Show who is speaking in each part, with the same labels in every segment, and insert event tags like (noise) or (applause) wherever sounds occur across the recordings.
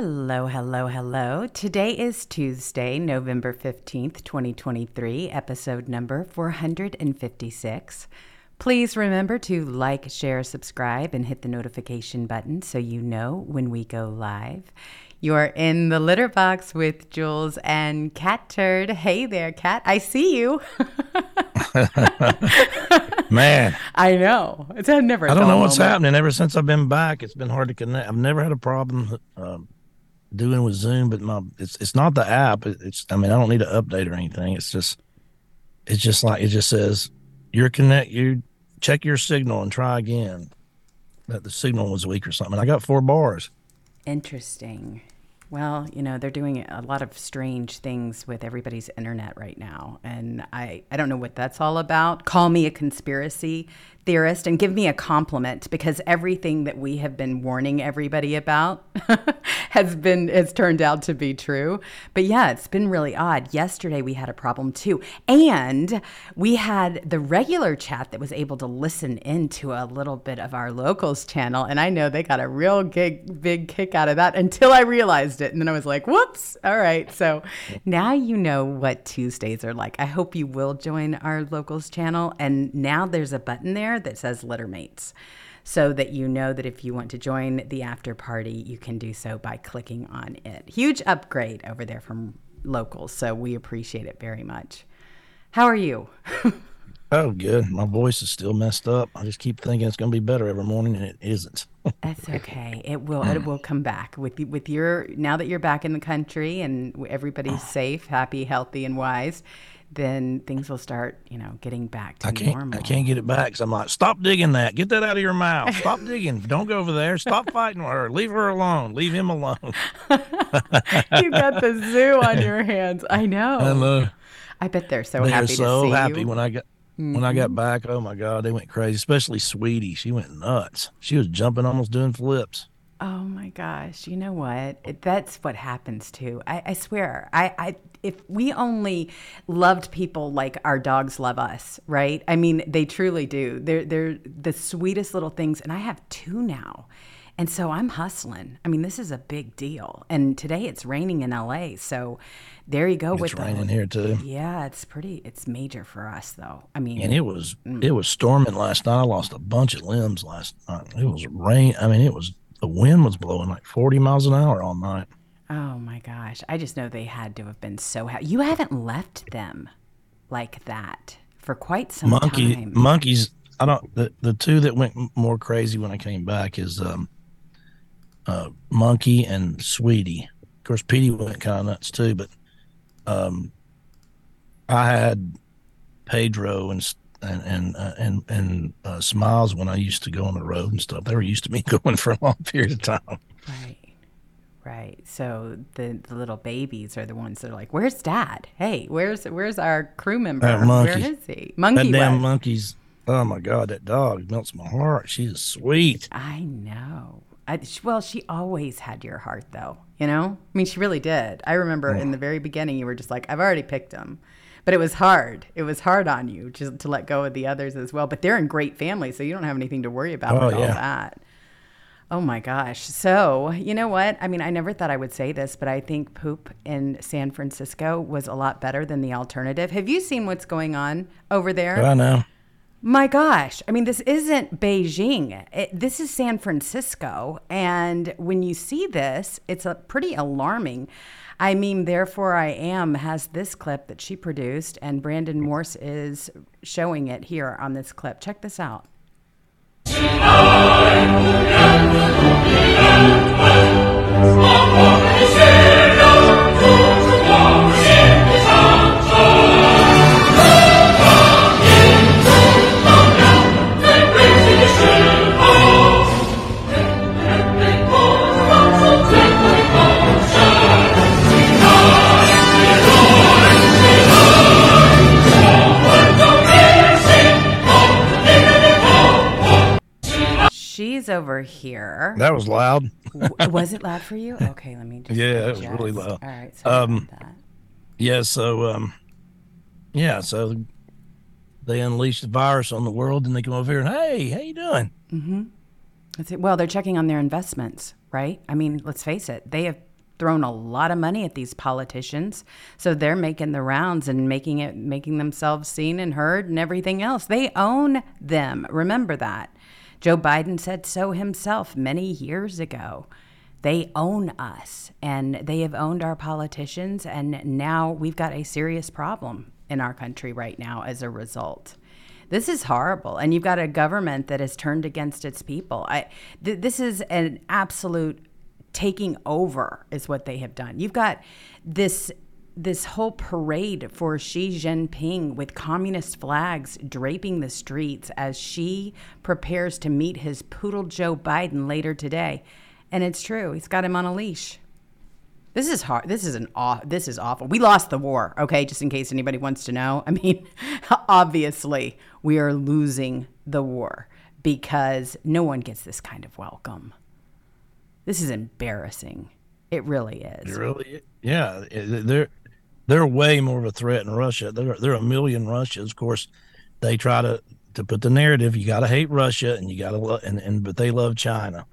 Speaker 1: Hello, hello, hello. Today is Tuesday, November 15th, 2023, episode number 456. Please remember to like, share, subscribe, and hit the notification button so you know when we go live. You're in the litter box with Jewels and Catturd. Hey there, Cat. I see you. (laughs)
Speaker 2: Man,
Speaker 1: I know. It's a never.
Speaker 2: I don't know what's happening. Ever since I've been back, it's been hard to connect. I've never had a problem um, doing with Zoom, but my it's it's not the app. It's I mean I don't need to update or anything. It's just it's just like it just says you're connect. You check your signal and try again. That the signal was weak or something. I got four bars.
Speaker 1: Interesting. Well, you know, they're doing a lot of strange things with everybody's internet right now. And I, I don't know what that's all about. Call me a conspiracy theorist and give me a compliment because everything that we have been warning everybody about (laughs) has been has turned out to be true. But yeah, it's been really odd. Yesterday we had a problem too. And we had the regular chat that was able to listen into a little bit of our locals channel and I know they got a real big big kick out of that until I realized it and then I was like, "Whoops. All right." So now you know what Tuesdays are like. I hope you will join our locals channel and now there's a button there that says Littermates so that you know that if you want to join the after party, you can do so by clicking on it. Huge upgrade over there from locals, so we appreciate it very much. How are you? (laughs)
Speaker 2: oh, good. My voice is still messed up. I just keep thinking it's going to be better every morning, and it isn't. (laughs)
Speaker 1: That's okay. It will. It mm. will come back with with your now that you're back in the country and everybody's ah. safe, happy, healthy, and wise then things will start, you know, getting back to
Speaker 2: I can't,
Speaker 1: normal.
Speaker 2: I can't get it back because I'm like, stop digging that. Get that out of your mouth. (laughs) Stop digging. Don't go over there. Stop fighting with her. Leave her alone. Leave him alone. (laughs)
Speaker 1: you got the zoo on (laughs) your hands. I know.
Speaker 2: I know.
Speaker 1: I bet they're so happy. they're so
Speaker 2: happy
Speaker 1: you.
Speaker 2: when I got mm-hmm. when I got back. Oh my God, they went crazy. Especially Sweetie. She went nuts. She was jumping, almost doing flips.
Speaker 1: Oh my gosh! You know what? That's what happens too. I, I swear. I, I if we only loved people like our dogs love us, right? I mean, they truly do. They're they're the sweetest little things, and I have two now. And so I'm hustling. I mean, this is a big deal. And today it's raining in LA. So there you go
Speaker 2: it's
Speaker 1: with
Speaker 2: raining
Speaker 1: the,
Speaker 2: here too.
Speaker 1: Yeah, it's pretty it's major for us though. I mean
Speaker 2: And it was mm. it was storming last night. I lost a bunch of limbs last night. It was rain. I mean, it was the wind was blowing like 40 miles an hour all night.
Speaker 1: Oh my gosh. I just know they had to have been so happy. You haven't left them like that for quite some
Speaker 2: Monkey,
Speaker 1: time.
Speaker 2: Monkeys, I don't, the, the two that went more crazy when I came back is um, uh, Monkey and Sweetie. Of course, Petey went kind of nuts too, but um, I had Pedro and and and uh, and, and uh, Smiles when I used to go on the road and stuff. They were used to me (laughs) going for a long period of time.
Speaker 1: Right. Right. So the, the little babies are the ones that are like, "Where's Dad? Hey, where's where's our crew member? Where is he?
Speaker 2: Monkey. That damn monkey's. Oh my God, that dog melts my heart. She's sweet.
Speaker 1: I know. I, well, she always had your heart, though. You know, I mean, she really did. I remember in the very beginning, you were just like, "I've already picked him," but it was hard. It was hard on you just to let go of the others as well. But they're in great families, so you don't have anything to worry about oh, with yeah. all that. Oh my gosh. So, you know what? I mean, I never thought I would say this, but I think poop in San Francisco was a lot better than the alternative. Have you seen what's going on over there?
Speaker 2: I know.
Speaker 1: My gosh. I mean, this isn't Beijing. It, this is San Francisco. And when you see this, it's a pretty alarming. I mean, Therefore I Am has this clip that she produced, and Brandon Morse is showing it here on this clip. Check this out. Amen. She's over here.
Speaker 2: That was loud.
Speaker 1: was it loud for you? (laughs) Okay, let me just.
Speaker 2: Yeah, it was really loud.
Speaker 1: All right. um,
Speaker 2: Yeah. So, um, yeah. So they unleash the virus on the world, and they come over here and hey, how you doing?
Speaker 1: Mm-hmm. Well, they're checking on their investments, right? I mean, let's face it, they have thrown a lot of money at these politicians. So they're making the rounds and making it making themselves seen and heard and everything else. They own them. Remember that. Joe Biden said so himself many years ago. They own us and they have owned our politicians and now we've got a serious problem in our country right now as a result. This is horrible, and you've got a government that has turned against its people. I, th- this is an absolute taking over is what they have done. You've got this this whole parade for Xi Jinping with communist flags draping the streets as she prepares to meet his poodle Joe Biden later today. And it's true, he's got him on a leash. This is hard. This is an aw- this is awful. We lost the war, okay? Just in case anybody wants to know. (laughs) I mean, obviously, we are losing the war because no one gets this kind of welcome. This is embarrassing. It really is.
Speaker 2: It really, yeah. They're they're way more of a threat in Russia. There are, they're a million Russias. Of course, they try to to put the narrative. You got to hate Russia, and you got to love, and, and but they love China.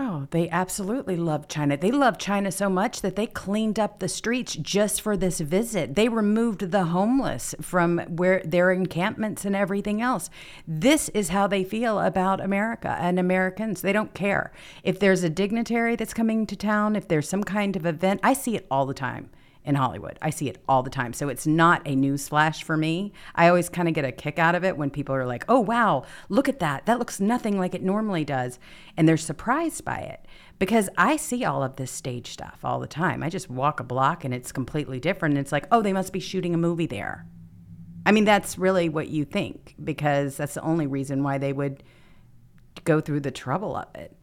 Speaker 1: Oh, they absolutely love China. They love China so much that they cleaned up the streets just for this visit. They removed the homeless from where their encampments and everything else. This is how they feel about America and Americans. They don't care. If there's a dignitary that's coming to town, if there's some kind of event, I see it all the time in Hollywood. I see it all the time. So it's not a news flash for me. I always kind of get a kick out of it when people are like, oh, wow, look at that. That looks nothing like it normally does. And they're surprised by it because I see all of this stage stuff all the time. I just walk a block and it's completely different. It's like, oh, they must be shooting a movie there. I mean, that's really what you think because that's the only reason why they would go through the trouble of it.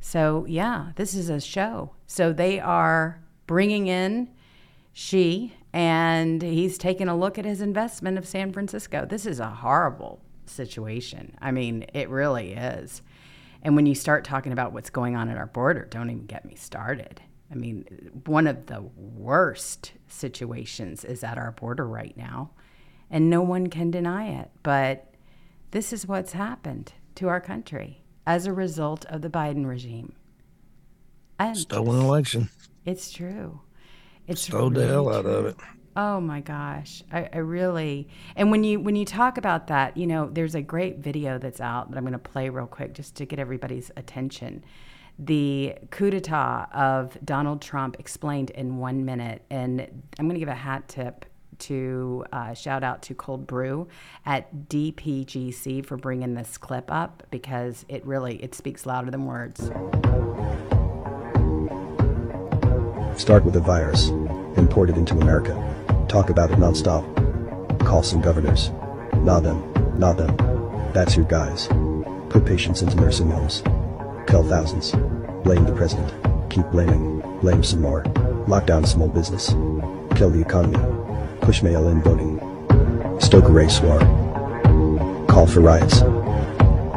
Speaker 1: So, yeah, this is a show. So they are bringing in Xi, and he's taken a look at his investment of San Francisco. This is a horrible situation. I mean, it really is. And when you start talking about what's going on at our border, don't even get me started. I mean, one of the worst situations is at our border right now, and no one can deny it. But this is what's happened to our country as a result of the Biden regime.
Speaker 2: And Stolen election.
Speaker 1: It's true.
Speaker 2: It's stole really the hell out of it.
Speaker 1: Oh my gosh, I, I, really and when you when you talk about that, you know, there's a great video that's out that I'm going to play real quick just to get everybody's attention. The coup d'état of Donald Trump explained in one minute, and I'm going to give a hat tip to uh, shout out to Cold Brew at DPGC for bringing this clip up because it really it speaks louder than words.
Speaker 3: Start with a virus. Import it into America. Talk about it nonstop. Call some governors. Nod them. Nod them. That's your guys. Put patients into nursing homes. Kill thousands. Blame the president. Keep blaming. Blame some more. Lock down small business. Kill the economy. Push mail-in voting. Stoke a race war. Call for riots.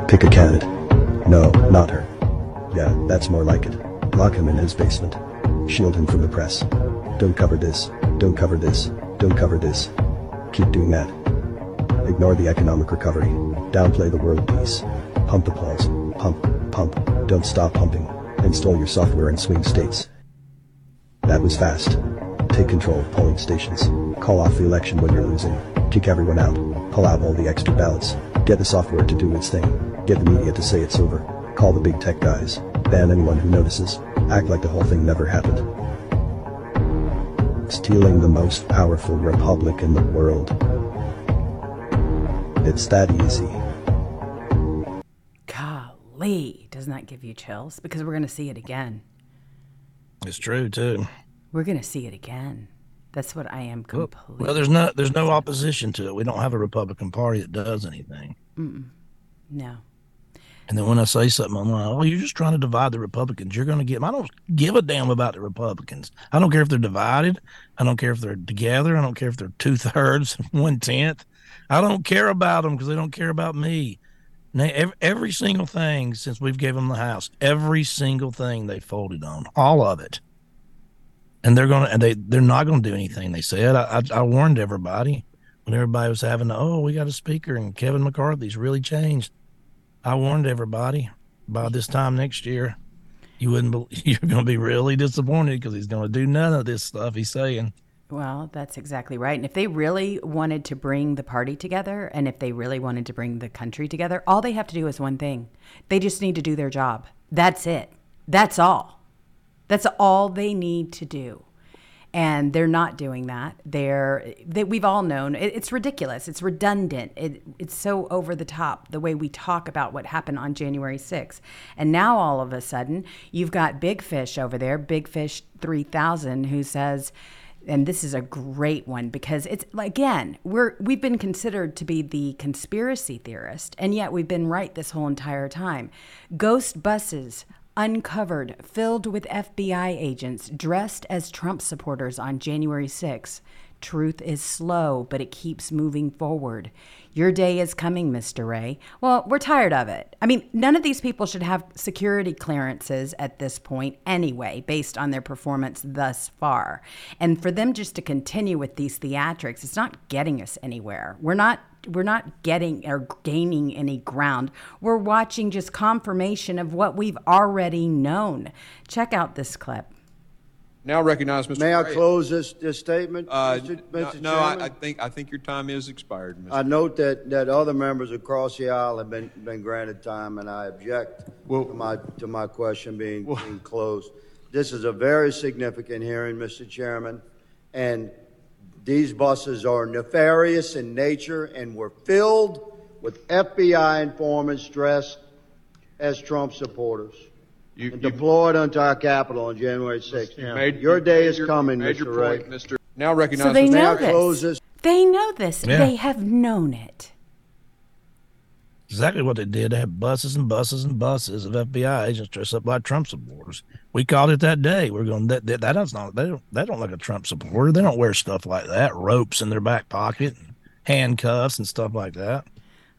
Speaker 3: Pick a candidate. No, not her. Yeah, that's more like it. Lock him in his basement. Shield him from the press. Don't cover this. Don't cover this. Don't cover this. Keep doing that. Ignore the economic recovery. Downplay the world peace. Pump the pulse. Pump, pump. Don't stop pumping. Install your software in swing states. That was fast. Take control of polling stations. Call off the election when you're losing. Kick everyone out. Pull out all the extra ballots. Get the software to do its thing. Get the media to say it's over. Call the big tech guys. Ban anyone who notices. Act like the whole thing never happened. Stealing the most powerful republic in the world. It's that easy.
Speaker 1: Golly, doesn't that give you chills? Because we're going to see it again.
Speaker 2: It's true, too.
Speaker 1: We're going to see it again. That's what I am completely.
Speaker 2: Well, there's no there's no opposition to it. We don't have a Republican Party that does anything.
Speaker 1: Mm-mm. No.
Speaker 2: And then when I say something, I'm like, oh, you're just trying to divide the Republicans. You're going to get them. I don't give a damn about the Republicans. I don't care if they're divided. I don't care if they're together. I don't care if they're two thirds, one tenth. I don't care about them because they don't care about me. Now, every, every single thing since we've gave them the house, every single thing they folded on, all of it. And they're going to, they, they're not going to do anything. They said, I, I, I warned everybody when everybody was having, oh, we got a speaker and Kevin McCarthy's really changed. I warned everybody. by this time next year, you wouldn't. bel (laughs) you're going to be really disappointed because he's going to do none of this stuff he's saying.
Speaker 1: Well, that's exactly right. And if they really wanted to bring the party together and if they really wanted to bring the country together, all they have to do is one thing they just need to do their job. That's it. That's all. That's all they need to do. And they're not doing that. They're they, we've all known it, it's ridiculous. It's redundant. It, it's so over the top the way we talk about what happened on January 6th. And now all of a sudden, you've got Big Fish over there, Big Fish 3000, who says, and this is a great one because it's again we're we've been considered to be the conspiracy theorist and yet we've been right this whole entire time ghost buses uncovered filled with FBI agents dressed as Trump supporters on January 6 Truth is slow, but it keeps moving forward. Your day is coming, Mr. Wray. Well, we're tired of it. I mean, none of these people should have security clearances at this point anyway, based on their performance thus far. And for them just to continue with these theatrics, it's not getting us anywhere. We're not we're not getting or gaining any ground. We're watching just confirmation of what we've already known. Check out this clip.
Speaker 4: Now recognize Mr.
Speaker 5: May I close this, this statement,
Speaker 4: Uh,
Speaker 5: Mr.
Speaker 4: no,
Speaker 5: Mr.
Speaker 4: no, I, I think, I think your time is expired, Mr.
Speaker 5: I note that, that other members across the aisle have been, been granted time, and I object
Speaker 4: Well-
Speaker 5: to my, to my question being,
Speaker 4: Well-
Speaker 5: being closed. This is a very significant hearing, Mr. Chairman, and these buses are nefarious in nature and were filled with FBI informants dressed as Trump supporters
Speaker 4: You-
Speaker 5: and
Speaker 4: you-
Speaker 5: deployed onto our Capitol on January 6th.
Speaker 4: You made-
Speaker 5: Your
Speaker 4: you
Speaker 5: day is
Speaker 4: your-
Speaker 5: coming, Mr.
Speaker 4: your
Speaker 5: Wray.
Speaker 4: point, Mr. Now recognize
Speaker 1: So they know
Speaker 5: I
Speaker 1: this.
Speaker 5: this?
Speaker 1: They know this.
Speaker 2: Yeah.
Speaker 1: They have known it.
Speaker 2: Exactly what they did. They had buses and buses and buses of FBI agents dressed up like Trump supporters. We called it that day. We're going that that, that does not they don't they don't look a Trump supporter. They don't wear stuff like that. Ropes in their back pocket, and handcuffs and stuff like that.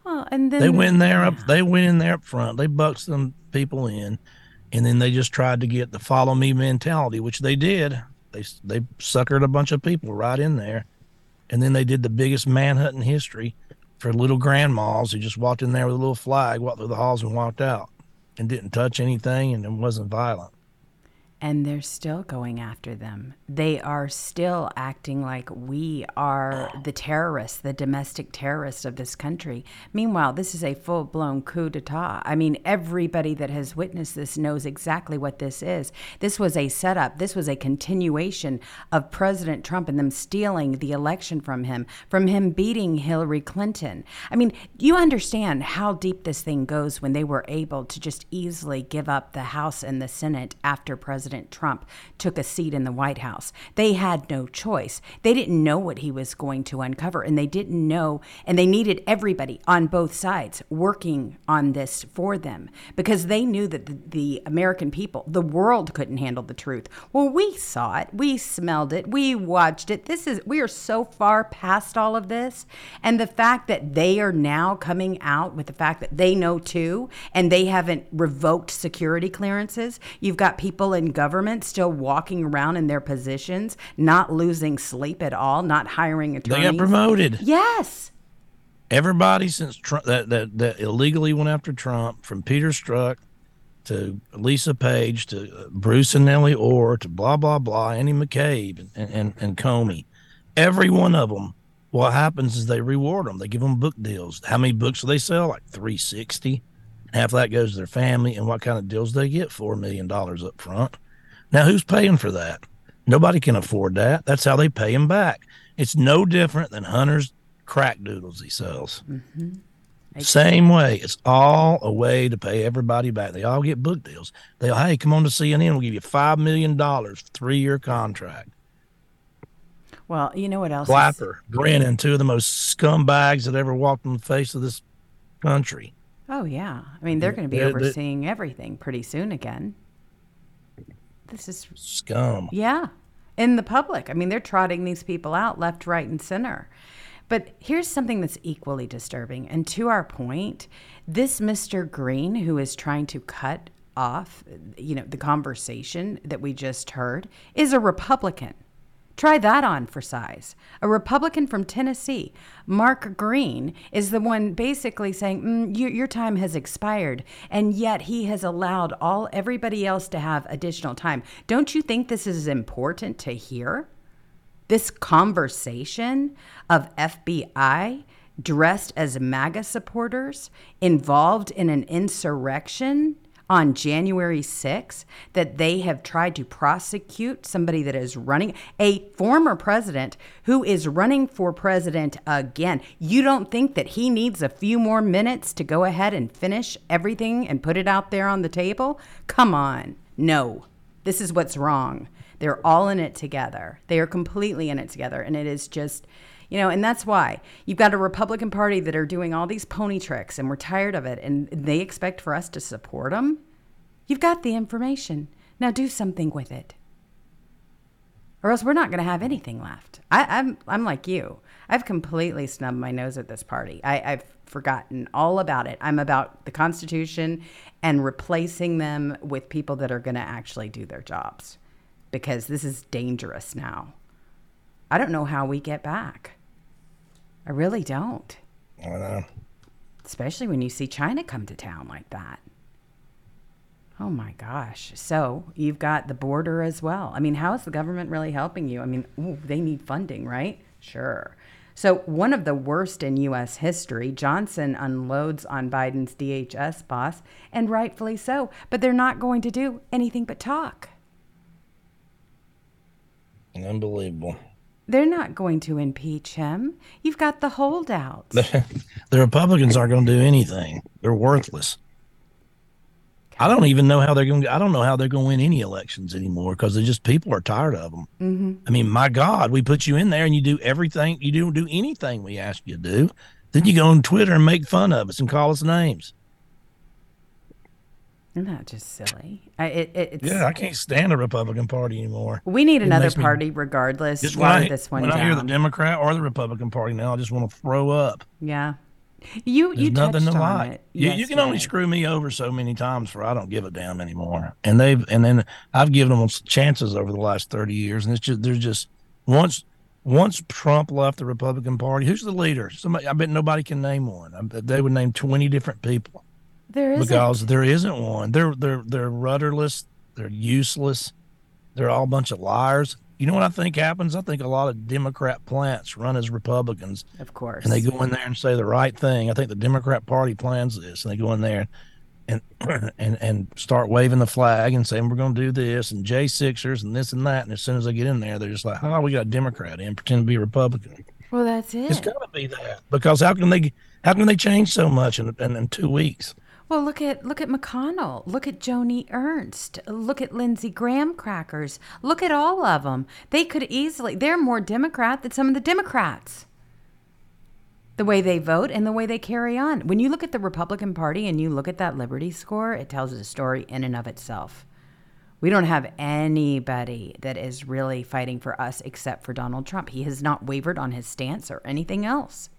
Speaker 1: Well, and then
Speaker 2: They went in there up. They went in there up front. They bucked some people in, and then they just tried to get the follow me mentality, which they did. They they suckered a bunch of people right in there, and then they did the biggest manhunt in history for little grandmas who just walked in there with a little flag, walked through the halls, and walked out, and didn't touch anything, and it wasn't violent.
Speaker 1: And they're still going after them. They are still acting like we are the terrorists, the domestic terrorists of this country. Meanwhile, this is a full blown coup d'etat. I mean, everybody that has witnessed this knows exactly what this is. This was a setup, this was a continuation of President Trump and them stealing the election from him, from him beating Hillary Clinton. I mean, you understand how deep this thing goes when they were able to just easily give up the House and the Senate after President Trump took a seat in the White House. They had no choice. They didn't know what he was going to uncover, and they didn't know, and they needed everybody on both sides working on this for them because they knew that the, the American people, the world couldn't handle the truth. Well, we saw it, we smelled it, we watched it. This is, we are so far past all of this. And the fact that they are now coming out with the fact that they know too, and they haven't revoked security clearances, you've got people in government still walking around in their positions, not losing sleep at all, not hiring attorneys.
Speaker 2: They got promoted.
Speaker 1: Yes.
Speaker 2: Everybody since Trump that, that that illegally went after Trump, from Peter Strzok to Lisa Page to uh, Bruce and Nellie Orr to blah blah blah, Andy McCabe and, and and Comey, every one of them. What happens is they reward them. They give them book deals. How many books do they sell? Like three sixty. Half that goes to their family. And what kind of deals they get? Four million dollars up front. Now who's paying for that? Nobody can afford that. That's how they pay him back. It's no different than Hunter's crack doodles he sells. Mm-hmm. Same way. It's all a way to pay everybody back. They all get book deals. They hey, come on to CNN. We'll give you five million dollars, three year contract.
Speaker 1: Well, you know what else? is-
Speaker 2: Clapper, Brennan, two of the most scumbags that ever walked on the face of this country.
Speaker 1: Oh yeah. I mean, they're going to be overseeing everything pretty soon again. This is
Speaker 2: Scum.
Speaker 1: yeah, in the public. I mean, they're trotting these people out left, right, and center. But here's something that's equally disturbing. And to our point, this Mr. Green who is trying to cut off, you know, the conversation that we just heard is a Republican. Try that on for size. A Republican from Tennessee, Mark Green, is the one basically saying, mm, your, your time has expired, and yet he has allowed all everybody else to have additional time. Don't you think this is important to hear? This conversation of FBI dressed as MAGA supporters involved in an insurrection on January 6th that they have tried to prosecute somebody that is running a former president who is running for president again. You don't think that he needs a few more minutes to go ahead and finish everything and put it out there on the table? Come on. No. This is what's wrong. They're all in it together. They are completely in it together and it is just you know, and that's why you've got a Republican Party that are doing all these pony tricks and we're tired of it and they expect for us to support them. You've got the information. Now do something with it. Or else we're not going to have anything left. I, I'm, I'm like you. I've completely snubbed my nose at this party. I, I've forgotten all about it. I'm about the Constitution and replacing them with people that are going to actually do their jobs because this is dangerous now. I don't know how we get back. I really don't.
Speaker 2: I know.
Speaker 1: Especially when you see China come to town like that. Oh my gosh. So you've got the border as well. I mean, how is the government really helping you? I mean, ooh, they need funding, right? Sure. So, one of the worst in U.S. history, Johnson unloads on Biden's DHS boss, and rightfully so, but they're not going to do anything but talk.
Speaker 2: Unbelievable.
Speaker 1: They're not going to impeach him. You've got the holdouts. (laughs)
Speaker 2: the Republicans aren't going to do anything. They're worthless. I don't even know how they're going. to I don't know how they're going to win any elections anymore because they just people are tired of them. Mm-hmm. I mean, my God, we put you in there and you do everything. You don't do anything we ask you to do. Then you go on Twitter and make fun of us and call us names.
Speaker 1: Isn't that just silly? I, it, it,
Speaker 2: yeah, I can't stand the Republican Party anymore.
Speaker 1: We need another party, me, regardless.
Speaker 2: Just when, I, this one when I hear the Democrat or the Republican Party now, I just want to throw up.
Speaker 1: Yeah, you There's you nothing to like.
Speaker 2: You, you, can only screw me over so many times for I don't give a damn anymore. And they've and then I've given them chances over the last thirty years, and it's just they're just once once Trump left the Republican Party, who's the leader? Somebody I bet nobody can name one. I, they would name twenty different people.
Speaker 1: There isn't.
Speaker 2: Because there isn't one. They're they're they're rudderless. They're useless. They're all a bunch of liars. You know what I think happens? I think a lot of Democrat plants run as Republicans.
Speaker 1: Of course.
Speaker 2: And they go in there and say the right thing. I think the Democrat Party plans this, and they go in there and (clears throat) and and start waving the flag and saying we're going to do this and J Sixers and this and that. And as soon as they get in there, they're just like, "Oh, we got a Democrat in, pretend to be a Republican."
Speaker 1: Well, that's it.
Speaker 2: It's got to be that because how can they how can they change so much in in, in two weeks?
Speaker 1: Well, look at look at McConnell. Look at Joni Ernst. Look at Lindsey Graham crackers. Look at all of them. They could easily. They're more Democrat than some of the Democrats. The way they vote and the way they carry on. When you look at the Republican Party and you look at that Liberty score, it tells a story in and of itself. We don't have anybody that is really fighting for us except for Donald Trump. He has not wavered on his stance or anything else.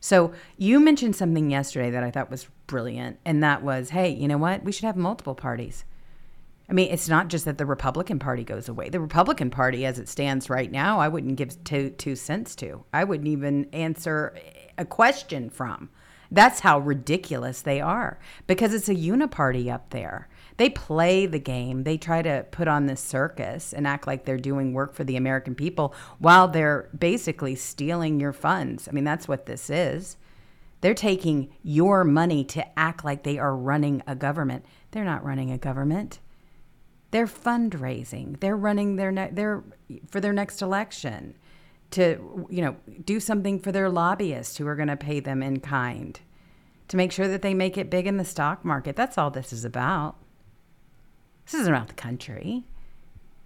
Speaker 1: So you mentioned something yesterday that I thought was brilliant, and that was, hey, you know what? We should have multiple parties. I mean, it's not just that the Republican Party goes away. The Republican Party, as it stands right now, I wouldn't give two two cents to. I wouldn't even answer a question from. That's how ridiculous they are because it's a uniparty up there they play the game. They try to put on this circus and act like they're doing work for the American people while they're basically stealing your funds. I mean, that's what this is. They're taking your money to act like they are running a government. They're not running a government. They're fundraising. They're running their ne- their for their next election to you know do something for their lobbyists who are going to pay them in kind to make sure that they make it big in the stock market. That's all this is about. This isn't about the country.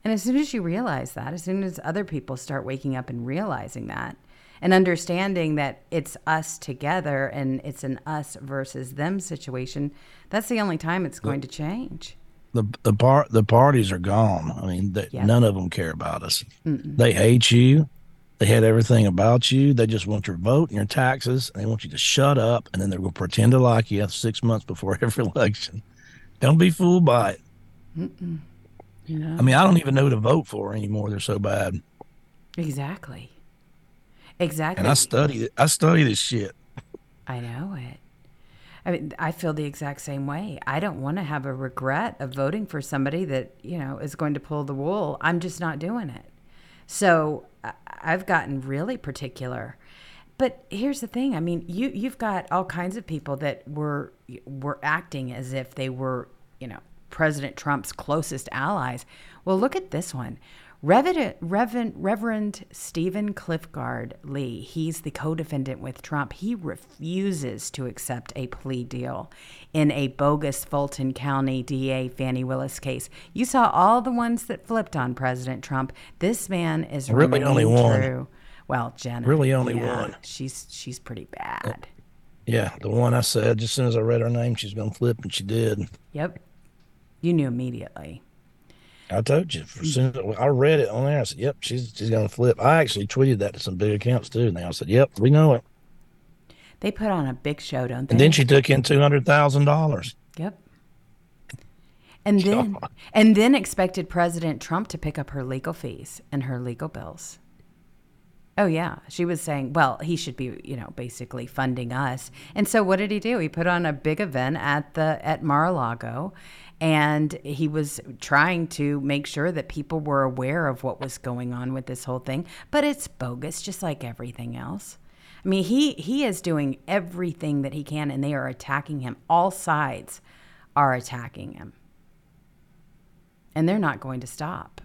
Speaker 1: And as soon as you realize that, as soon as other people start waking up and realizing that, and understanding that it's us together and it's an us versus them situation, that's the only time it's going to change.
Speaker 2: The the part the parties are gone. I mean, they, yep. none of them care about us. Mm-mm. They hate you. They hate everything about you. They just want your vote and your taxes. And they want you to shut up, and then they're going to pretend to like you six months before (laughs) every election. Don't be fooled by it. Mm-mm. I mean, I don't even know to vote for anymore. They're so bad.
Speaker 1: Exactly. Exactly.
Speaker 2: And I study it. I study this shit.
Speaker 1: I know it. I mean, I feel the exact same way. I don't want to have a regret of voting for somebody that, you know, is going to pull the wool. I'm just not doing it. So I've gotten really particular. But here's the thing. I mean, you you've got all kinds of people that were were acting as if they were, you know, President Trump's closest allies. Well, look at this one. Reverend, Reverend, Reverend Stephen Cliffgard Lee, he's the co defendant with Trump. He refuses to accept a plea deal in a bogus Fulton County DA Fani Willis case. You saw all the ones that flipped on President Trump. This man is
Speaker 2: Really only
Speaker 1: remaining
Speaker 2: one.
Speaker 1: true. Well, Jenna.
Speaker 2: Really only
Speaker 1: yeah,
Speaker 2: one.
Speaker 1: She's she's pretty bad.
Speaker 2: Yeah, the one I said. Just as soon as I read her name, she's gonna flip, and she did.
Speaker 1: Yep. You knew immediately.
Speaker 2: I told you. As soon as I read it on there, I said, "Yep, she's she's gonna flip." I actually tweeted that to some big accounts too, and they all said, "Yep, we know it."
Speaker 1: They put on a big show, don't they?
Speaker 2: And then she took in two hundred thousand dollars.
Speaker 1: Yep. And (laughs) then and then expected President Trump to pick up her legal fees and her legal bills. Oh yeah, she was saying, well, he should be, you know, basically funding us. And so what did he do? He put on a big event at the at Mar-a-Lago and he was trying to make sure that people were aware of what was going on with this whole thing, but it's bogus just like everything else. I mean, he he is doing everything that he can and they are attacking him. All sides are attacking him. And they're not going to stop.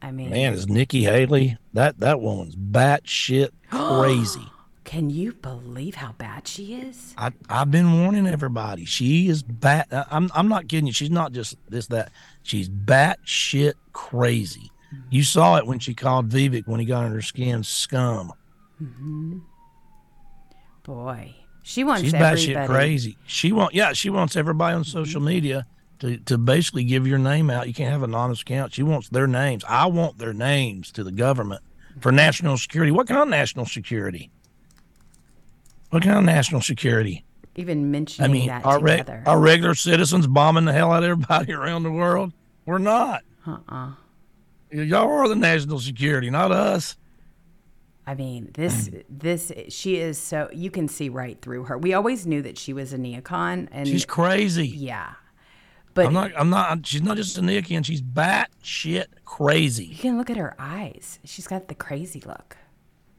Speaker 1: I mean,
Speaker 2: Man, is Nikki Haley that that woman's batshit (gasps) crazy.
Speaker 1: Can you believe how bad she is?
Speaker 2: I I've been warning everybody. She is bat. I'm I'm not kidding you. She's not just this that. She's bat shit crazy. Mm-hmm. You saw it when she called Vivek when he got under her skin scum. Mm-hmm.
Speaker 1: Boy, she wants
Speaker 2: She's
Speaker 1: everybody.
Speaker 2: batshit crazy. She want yeah, she wants everybody on mm-hmm. social media to, to basically give your name out. You can't have an anonymous account. She wants their names. I want their names to the government for national security. What kind of national security? What kind of national security?
Speaker 1: Even
Speaker 2: I
Speaker 1: mentioning
Speaker 2: mean,
Speaker 1: that
Speaker 2: our,
Speaker 1: together.
Speaker 2: our regular citizens bombing the hell out of everybody (laughs) around the world? We're not.
Speaker 1: uh-uh.
Speaker 2: Y'all are the national security, not us.
Speaker 1: I mean, this (clears throat) this she is so you can see right through her. We always knew that she was a neocon, and
Speaker 2: She's crazy.
Speaker 1: yeah, but
Speaker 2: I'm not. I'm not. She's not just a Nickian. She's bat shit crazy.
Speaker 1: you can look at her eyes. She's got the crazy look.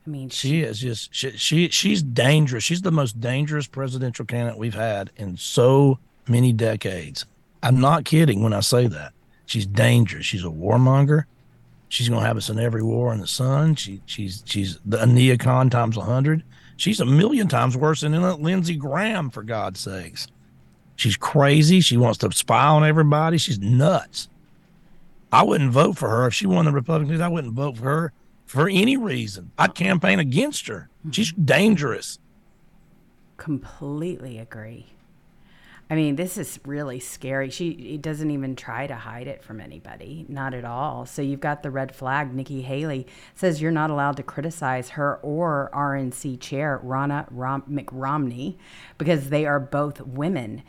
Speaker 1: I mean, she,
Speaker 2: She is just she, she she's dangerous. She's the most dangerous presidential candidate we've had in so many decades. I'm not kidding when I say that. She's dangerous. She's a warmonger. She's gonna have us in every war in the sun. She she's she's the a neocon times a hundred. She's a million times worse than Lindsey Graham, for God's sakes. She's crazy. She wants to spy on everybody. She's nuts. I wouldn't vote for her if she won the Republicans. I wouldn't vote for her for any reason. I'd campaign against her. Mm-hmm. She's dangerous.
Speaker 1: completely agree. I mean, this is really scary. She doesn't even try to hide it from anybody, not at all. So you've got the red flag. Nikki Haley says you're not allowed to criticize her or RNC chair Ronna Rom- McRomney because they are both women.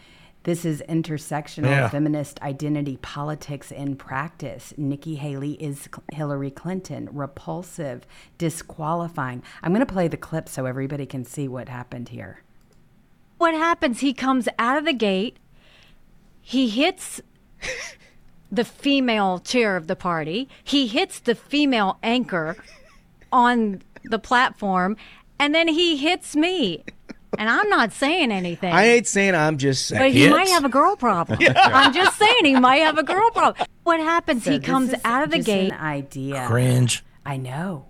Speaker 1: This is intersectional
Speaker 2: Yeah.
Speaker 1: feminist identity politics in practice. Nikki Haley is Hillary Clinton, repulsive, disqualifying. I'm going to play the clip so everybody can see what happened here.
Speaker 6: what happens? He comes out of the gate, he hits (laughs) the female chair of the party, he hits the female anchor on the platform, and then he hits me. And I'm not saying anything.
Speaker 7: I ain't saying I'm just saying.
Speaker 6: but he might have a girl problem. (laughs) I'm just saying he might have a girl problem. What happens?
Speaker 1: So
Speaker 6: he comes out of the
Speaker 1: just
Speaker 6: gate.
Speaker 1: An idea.
Speaker 2: Cringe.
Speaker 1: I know.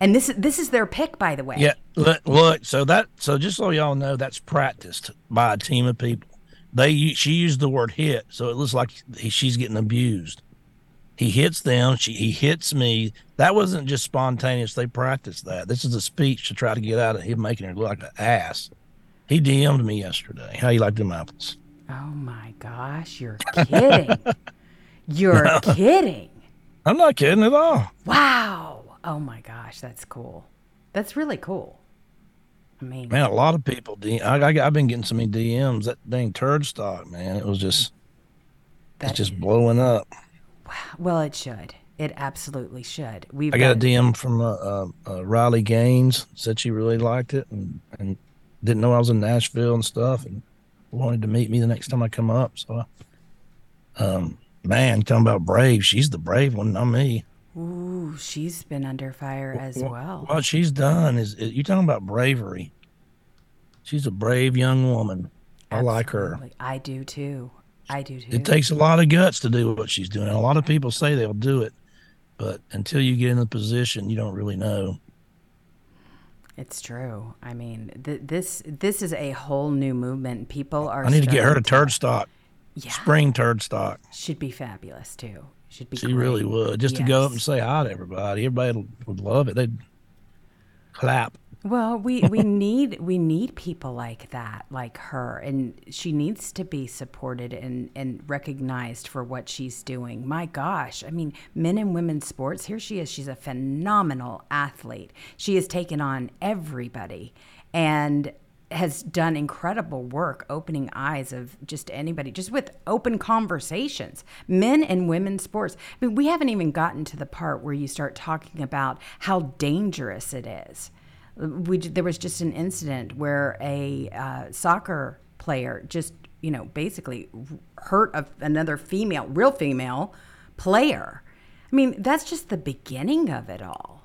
Speaker 1: And this this is their pick, by the way.
Speaker 2: Yeah. Look, look. So that. So just so y'all know, that's practiced by a team of people. They. She used the word hit, so it looks like he, she's getting abused. He hits them. She. He hits me. That wasn't just spontaneous. They practiced that. This is a speech to try to get out of him making her look like an ass. He DM'd me yesterday. How you like them apples?
Speaker 1: Oh my gosh, you're kidding. (laughs) you're kidding.
Speaker 2: I'm not kidding at all.
Speaker 1: Wow. Oh my gosh, that's cool. That's really cool. I mean,
Speaker 2: Man, a lot of people. DM, I, have been getting so many DMs. That dang turd stock, man. It was just.
Speaker 1: that,
Speaker 2: It's just blowing up.
Speaker 1: Well, it should. It absolutely should. We've
Speaker 2: I got a DM from uh, uh, uh, Riley Gaines said she really liked it and, and didn't know I was in Nashville and stuff and wanted to meet me the next time I come up. So, um, man, talking about brave, she's the brave one, not me.
Speaker 1: Ooh, she's been under fire as well.
Speaker 2: What she's done is, is you talking about bravery. She's a brave young woman. I like her.
Speaker 1: I do too. I do too.
Speaker 2: It takes a lot of guts to do what she's doing. A lot of people say they'll do it, but until you get in the position, you don't really know.
Speaker 1: It's true. I mean, th- this this is a whole new movement. People are.
Speaker 2: I need to get her to turd stock,
Speaker 1: Yeah,
Speaker 2: spring turd stock.
Speaker 1: should be fabulous too. Should be.
Speaker 2: She really would. Just to go up and say hi to everybody. Everybody would love it. They'd clap.
Speaker 1: Well, we (laughs) we need we need people like that, like her, and she needs to be supported and and recognized for what she's doing. My gosh, I mean, men and women's sports. Here she is. She's a phenomenal athlete. She has taken on everybody, and has done incredible work opening eyes of just anybody just with open conversations men and women's sports i mean we haven't even gotten to the part where you start talking about how dangerous it is we there was just an incident where a uh, soccer player just you know basically hurt a, another female real female player i mean that's just the beginning of it all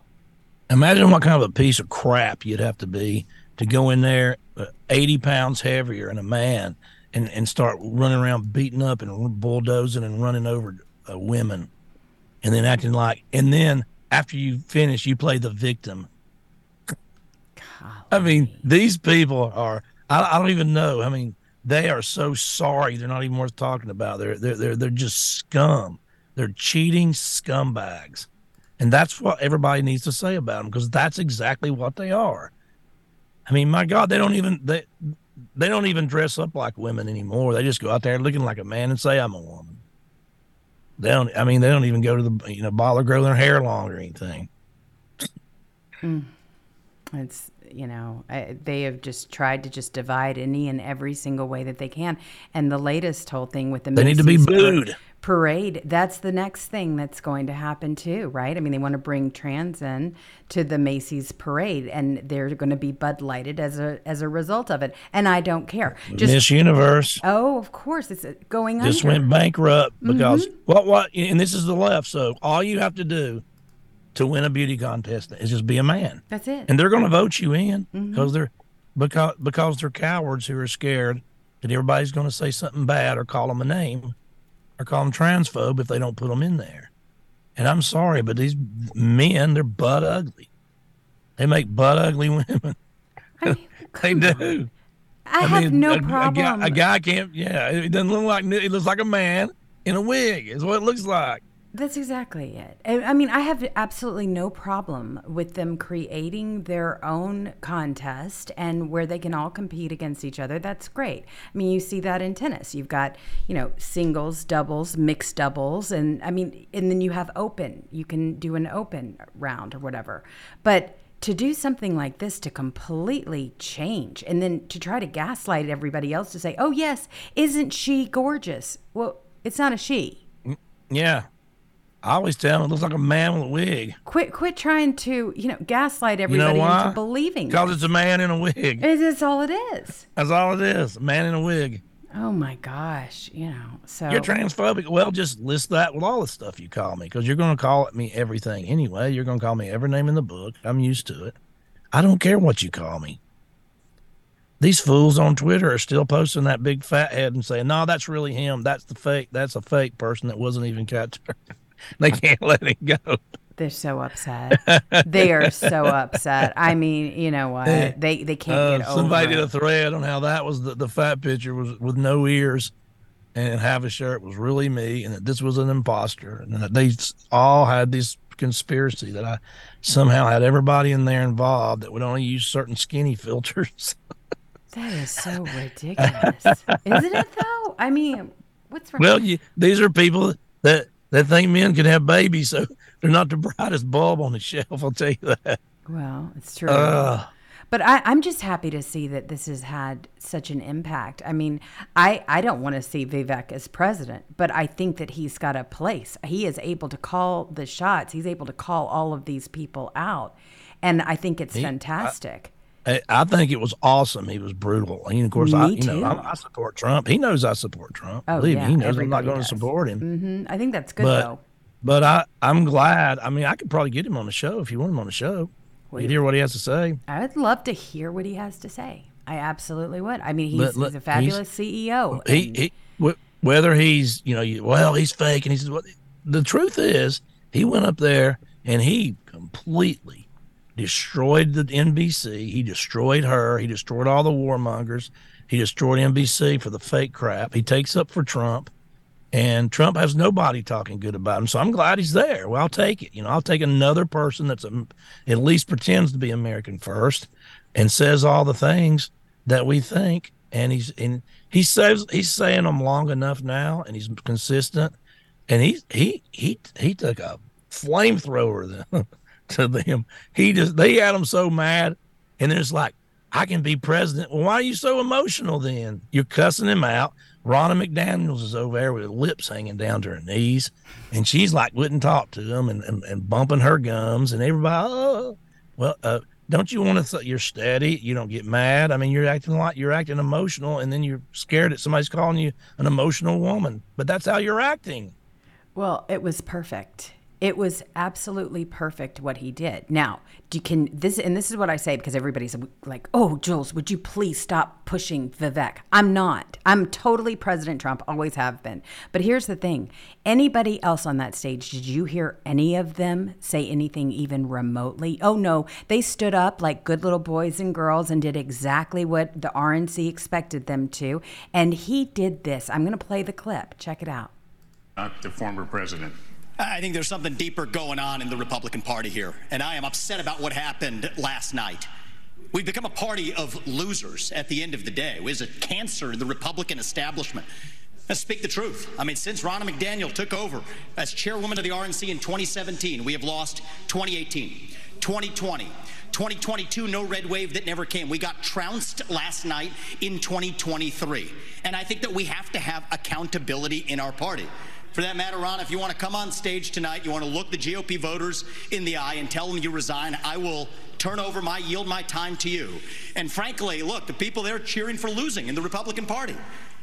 Speaker 2: Imagine what kind of a piece of crap you'd have to be to go in there, uh, 80 pounds heavier and a man, and, and start running around beating up and bulldozing and running over uh, women. And then acting like, and then after you finish, you play the victim. I mean, these people are, I, I don't even know. I mean, they are so sorry. They're not even worth talking about. They're, they're, they're, they're just scum. They're cheating scumbags. And that's what everybody needs to say about them because that's exactly what they are. I mean, my God, they don't even they they don't even dress up like women anymore. They just go out there looking like a man and say I'm a woman. They don't. I mean, they don't even go to the you know or grow their hair long or anything. Hmm.
Speaker 1: It's you know I, they have just tried to just divide any and every single way that they can, and the latest whole thing with the
Speaker 2: They need to be
Speaker 1: Macy's
Speaker 2: booed.
Speaker 1: parade. That's the next thing that's going to happen too, right? I mean, they want to bring trans in to the Macy's parade, and they're going to be Bud Lighted as a as a result of it. And I don't care. Just
Speaker 2: Miss Universe
Speaker 1: oh, of course, it's uh, going
Speaker 2: just
Speaker 1: under.
Speaker 2: went bankrupt because
Speaker 1: Mm-hmm.
Speaker 2: what what and this is the left. So all you have to do to win a beauty contest is just be a man.
Speaker 1: That's it.
Speaker 2: and they're going to vote you in
Speaker 1: Mm-hmm.
Speaker 2: because they're because because they're cowards who are scared that everybody's going to say something bad or call them a name or call them transphobe if they don't put them in there. And I'm sorry, but these men they're butt ugly. They make butt ugly (laughs) women.
Speaker 1: I mean, (laughs)
Speaker 2: They
Speaker 1: come on.
Speaker 2: do.
Speaker 1: I, have no
Speaker 2: a, a guy-
Speaker 1: problem.
Speaker 2: A guy, can't. Yeah, it doesn't look like it looks like a man in a wig. Is what it looks like.
Speaker 1: That's exactly it. I mean, I have absolutely no problem with them creating their own contest and where they can all compete against each other. That's great. I mean, you see that in tennis. You've got, you know, singles, doubles, mixed doubles, and I mean, and then you have open. You can do an open round or whatever. But to do something like this to completely change and then to try to gaslight everybody else to say, oh, yes, isn't she gorgeous? Well, it's not a she.
Speaker 2: Yeah, I always tell him it looks like a man with a wig.
Speaker 1: Quit, quit trying to, you know, gaslight
Speaker 2: You know
Speaker 1: everybody into believing.
Speaker 2: Because
Speaker 1: this.
Speaker 2: it's a man in a wig.
Speaker 1: It is all it is.
Speaker 2: That's all it is. A man in a wig.
Speaker 1: Oh my gosh, you know. So
Speaker 2: You're transphobic. Well, just list that with all the stuff you call me because you're going to call me everything anyway. You're going to call me every name in the book. I'm used to it. I don't care what you call me. These fools on Twitter are still posting that big fat head and saying, no, that's really him. That's the fake. That's a fake person that wasn't even cat. (laughs) (laughs) they can't let it go.
Speaker 1: they're so upset. they are so upset. I mean, you know what? They they can't
Speaker 2: Uh,
Speaker 1: get over.
Speaker 2: somebody did a thread on how that was the, the fat picture was with no ears and half a shirt was really me and that this was an imposter and that they all had this conspiracy that I somehow had everybody in there involved that would only use certain skinny (laughs) filters.
Speaker 1: That is so ridiculous, (laughs) isn't it? Though. I mean, what's wrong?
Speaker 2: well, you, these are people that that think men can have babies, so (laughs) they're not the brightest bulb on the shelf. I'll tell you that.
Speaker 1: well, it's true.
Speaker 2: Uh,
Speaker 1: But I, I'm just happy to see that this has had such an impact. I mean, I, I don't want to see Vivek as president, but I think that he's got a place. He is able to call the shots. He's able to call all of these people out, and I think it's fantastic.
Speaker 2: I, I think it was awesome. He was brutal. And of course,
Speaker 1: Me
Speaker 2: I you know. I, I support Trump. He knows I support Trump.
Speaker 1: Oh,
Speaker 2: Believe
Speaker 1: yeah,
Speaker 2: me, he knows I'm not going to support him.
Speaker 1: hmm I think that's good
Speaker 2: but
Speaker 1: though.
Speaker 2: but I I'm glad. I mean, I could probably get him on the show if you want him on the show. You'd hear what he has to say.
Speaker 1: I'd love to hear what he has to say. I absolutely would. I mean, he's,
Speaker 2: But look,
Speaker 1: he's a fabulous CEO.
Speaker 2: He, he whether he's you know you, well he's fake and he says what the truth is he went up there and he completely destroyed the NBC. He destroyed her. He destroyed all the warmongers. He destroyed NBC for the fake crap. He takes up for Trump, and Trump has nobody talking good about him. So I'm glad he's there. Well, I'll take it. You know, I'll take another person that's a, at least pretends to be American first, and says all the things that we think. And he's and he says he's saying them long enough now, and he's consistent. And he he he he took a flamethrower then (laughs) to them. He just they had him so mad, and then it's like, I can be president. Well, why are you so emotional then? You're cussing him out. Ronna McDaniels is over there with her lips hanging down to her knees, and she's like wouldn't talk to him and, and, and bumping her gums, and everybody, oh, well, uh, don't you want to? Th- you're steady. You don't get mad. I mean, you're acting like you're acting emotional, and then you're scared that somebody's calling you an emotional woman. But that's how you're acting.
Speaker 1: Well, it was perfect. It was absolutely perfect what he did. Now, you can this and this is what I say because everybody's like, "Oh, Jewels, would you please stop pushing Vivek?" I'm not. I'm totally President Trump, always have been. But here's the thing. Anybody else on that stage, did you hear any of them say anything even remotely? Oh no, they stood up like good little boys and girls and did exactly what the RNC expected them to, and he did this. I'm going to play the clip. Check it out.
Speaker 7: not the former president.
Speaker 8: I think there's something deeper going on in the Republican Party here, and I am upset about what happened last night. We've become a party of losers at the end of the day. It was a cancer in the Republican establishment. Let's speak the truth. I mean, since Ronna McDaniel took over as chairwoman of the RNC in 2017, we have lost 2018, 2020. 2022, no red wave that never came. We got trounced last night in 2023. And I think that we have to have accountability in our party. For that matter, Ron, if you want to come on stage tonight, you want to look the GOP voters in the eye and tell them you resign, I will turn over my, yield my time to you. And frankly, look, the people there cheering for losing in the Republican Party.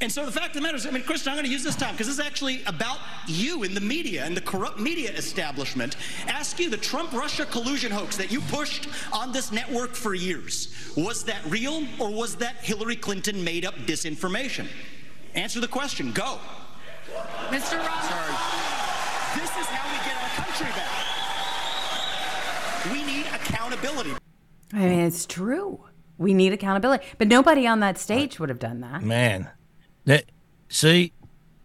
Speaker 8: And so the fact of the matter is, I mean, Kristen, I'm going to use this time because this is actually about you in the media and the corrupt media establishment. Ask you the Trump Russia collusion hoax that you pushed on this network for years. Was that real or was that Hillary Clinton made up disinformation? Answer the question. Go.
Speaker 9: Mr. Ross.
Speaker 8: This is how we get our country back. We need accountability.
Speaker 1: I mean, it's true. We need accountability. But nobody on that stage would have done that.
Speaker 2: Man, that see,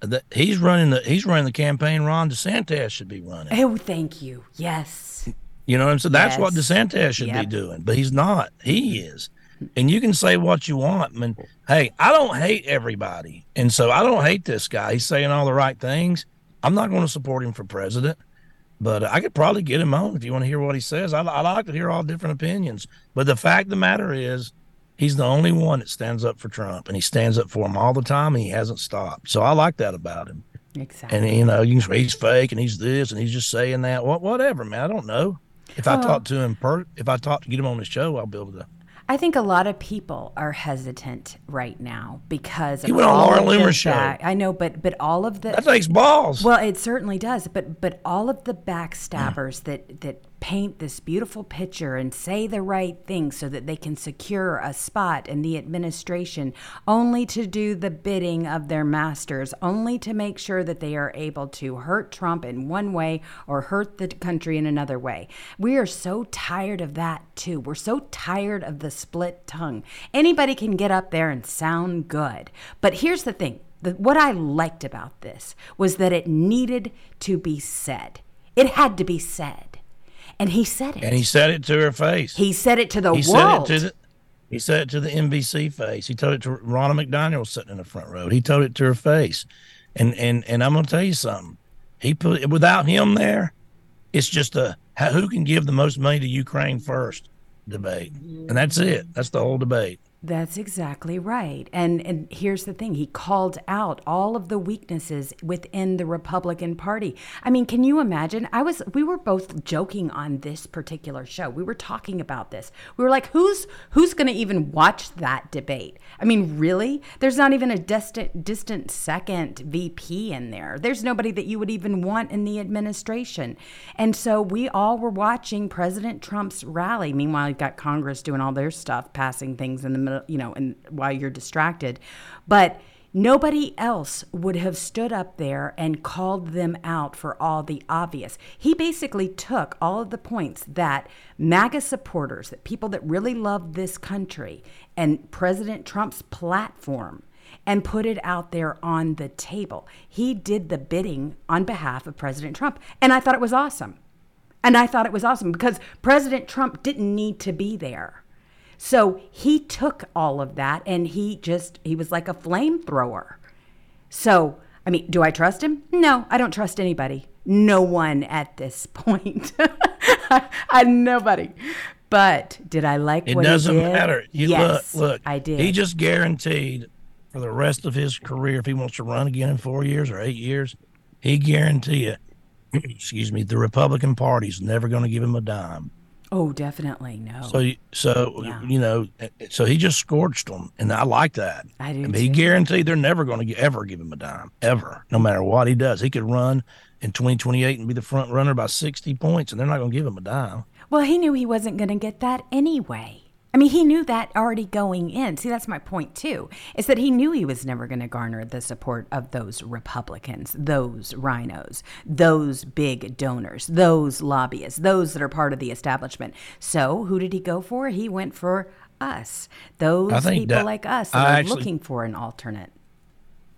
Speaker 2: that he's running the he's running the campaign. Ron DeSantis should be running.
Speaker 1: Oh, thank you. Yes.
Speaker 2: You know what I'm saying? That's what DeSantis should
Speaker 1: Yep.
Speaker 2: be doing, but he's not. He is. And you can say what you want. I mean, hey, I don't hate everybody. And so I don't hate this guy. He's saying all the right things. I'm not going to support him for president, but I could probably get him on if you want to hear what he says. I, I like to hear all different opinions. But the fact of the matter is, he's the only one that stands up for Trump, and he stands up for him all the time, and he hasn't stopped. So I like that about him.
Speaker 1: Exactly.
Speaker 2: And you know, you can say he's fake and he's this and he's just saying that. What, whatever, man. I don't know. If I talk to him, per, if I talk to get him on the show, I'll be able to.
Speaker 1: I think a lot of people are hesitant right now because
Speaker 2: He
Speaker 1: of
Speaker 2: went on Laura Loomer's show.
Speaker 1: back- I know, but but all of the
Speaker 2: That takes balls.
Speaker 1: Well, it certainly does, but but all of the backstabbers that that paint this beautiful picture and say the right thing so that they can secure a spot in the administration only to do the bidding of their masters, only to make sure that they are able to hurt Trump in one way or hurt the country in another way. We are so tired of that too. We're so tired of the split tongue. Anybody can get up there and sound good. But here's the thing The, what I liked about this was that it needed to be said. It had to be said. And he said it.
Speaker 2: And he said it to her face.
Speaker 1: He said it to the
Speaker 2: he
Speaker 1: world.
Speaker 2: said it to the he said it to the NBC face. He told it to Ronna McDaniel sitting in the front row. He told it to her face. And and and I'm gonna tell you something. He put without him there, it's just a who can give the most money to Ukraine first debate, and that's it. That's the whole debate.
Speaker 1: That's exactly right. And and here's the thing, he called out all of the weaknesses within the Republican Party. I mean, can you imagine? I was we were both joking on this particular show. We were talking about this. We were like, who's who's going to even watch that debate? I mean, really? There's not even a distant distant second VP in there. There's nobody that you would even want in the administration. And so we all were watching President Trump's rally. Meanwhile, you've got Congress doing all their stuff, passing things in the you know, and while you're distracted. But nobody else would have stood up there and called them out for all the obvious. He basically took all of the points that MAGA supporters, that people that really love this country, and President Trump's platform and put it out there on the table. He did the bidding on behalf of President Trump. And I thought it was awesome. And I thought it was awesome because President Trump didn't need to be there. So he took all of that and he just, he was like a flamethrower. So, I mean, do I trust him? No, I don't trust anybody. No one at this point. (laughs) I, nobody. But did I like what he did?
Speaker 2: It doesn't matter. You
Speaker 1: yes,
Speaker 2: look, look.
Speaker 1: I did.
Speaker 2: He just guaranteed for the rest of his career, if he wants to run again in four years or eight years, he guarantee you. (clears throat) excuse me, the Republican Party's never going to give him a dime.
Speaker 1: Oh, definitely no.
Speaker 2: So, you- so
Speaker 1: Yeah.
Speaker 2: you know, so he just scorched them, and I like that.
Speaker 1: I do
Speaker 2: mean, he
Speaker 1: too.
Speaker 2: guaranteed they're never going to ever give him a dime, ever, no matter what he does. He could run in 2028 and be the front runner by 60 points, and they're not going to give him a dime.
Speaker 1: Well, he knew he wasn't going to get that anyway. I mean, he knew that already going in. See, that's my point too. Is that he knew he was never going to garner the support of those Republicans, those rhinos, those big donors, those lobbyists, those that are part of the establishment. So, who did he go for? He went for us. Those people like us that
Speaker 2: I
Speaker 1: are
Speaker 2: actually-
Speaker 1: looking for an alternate.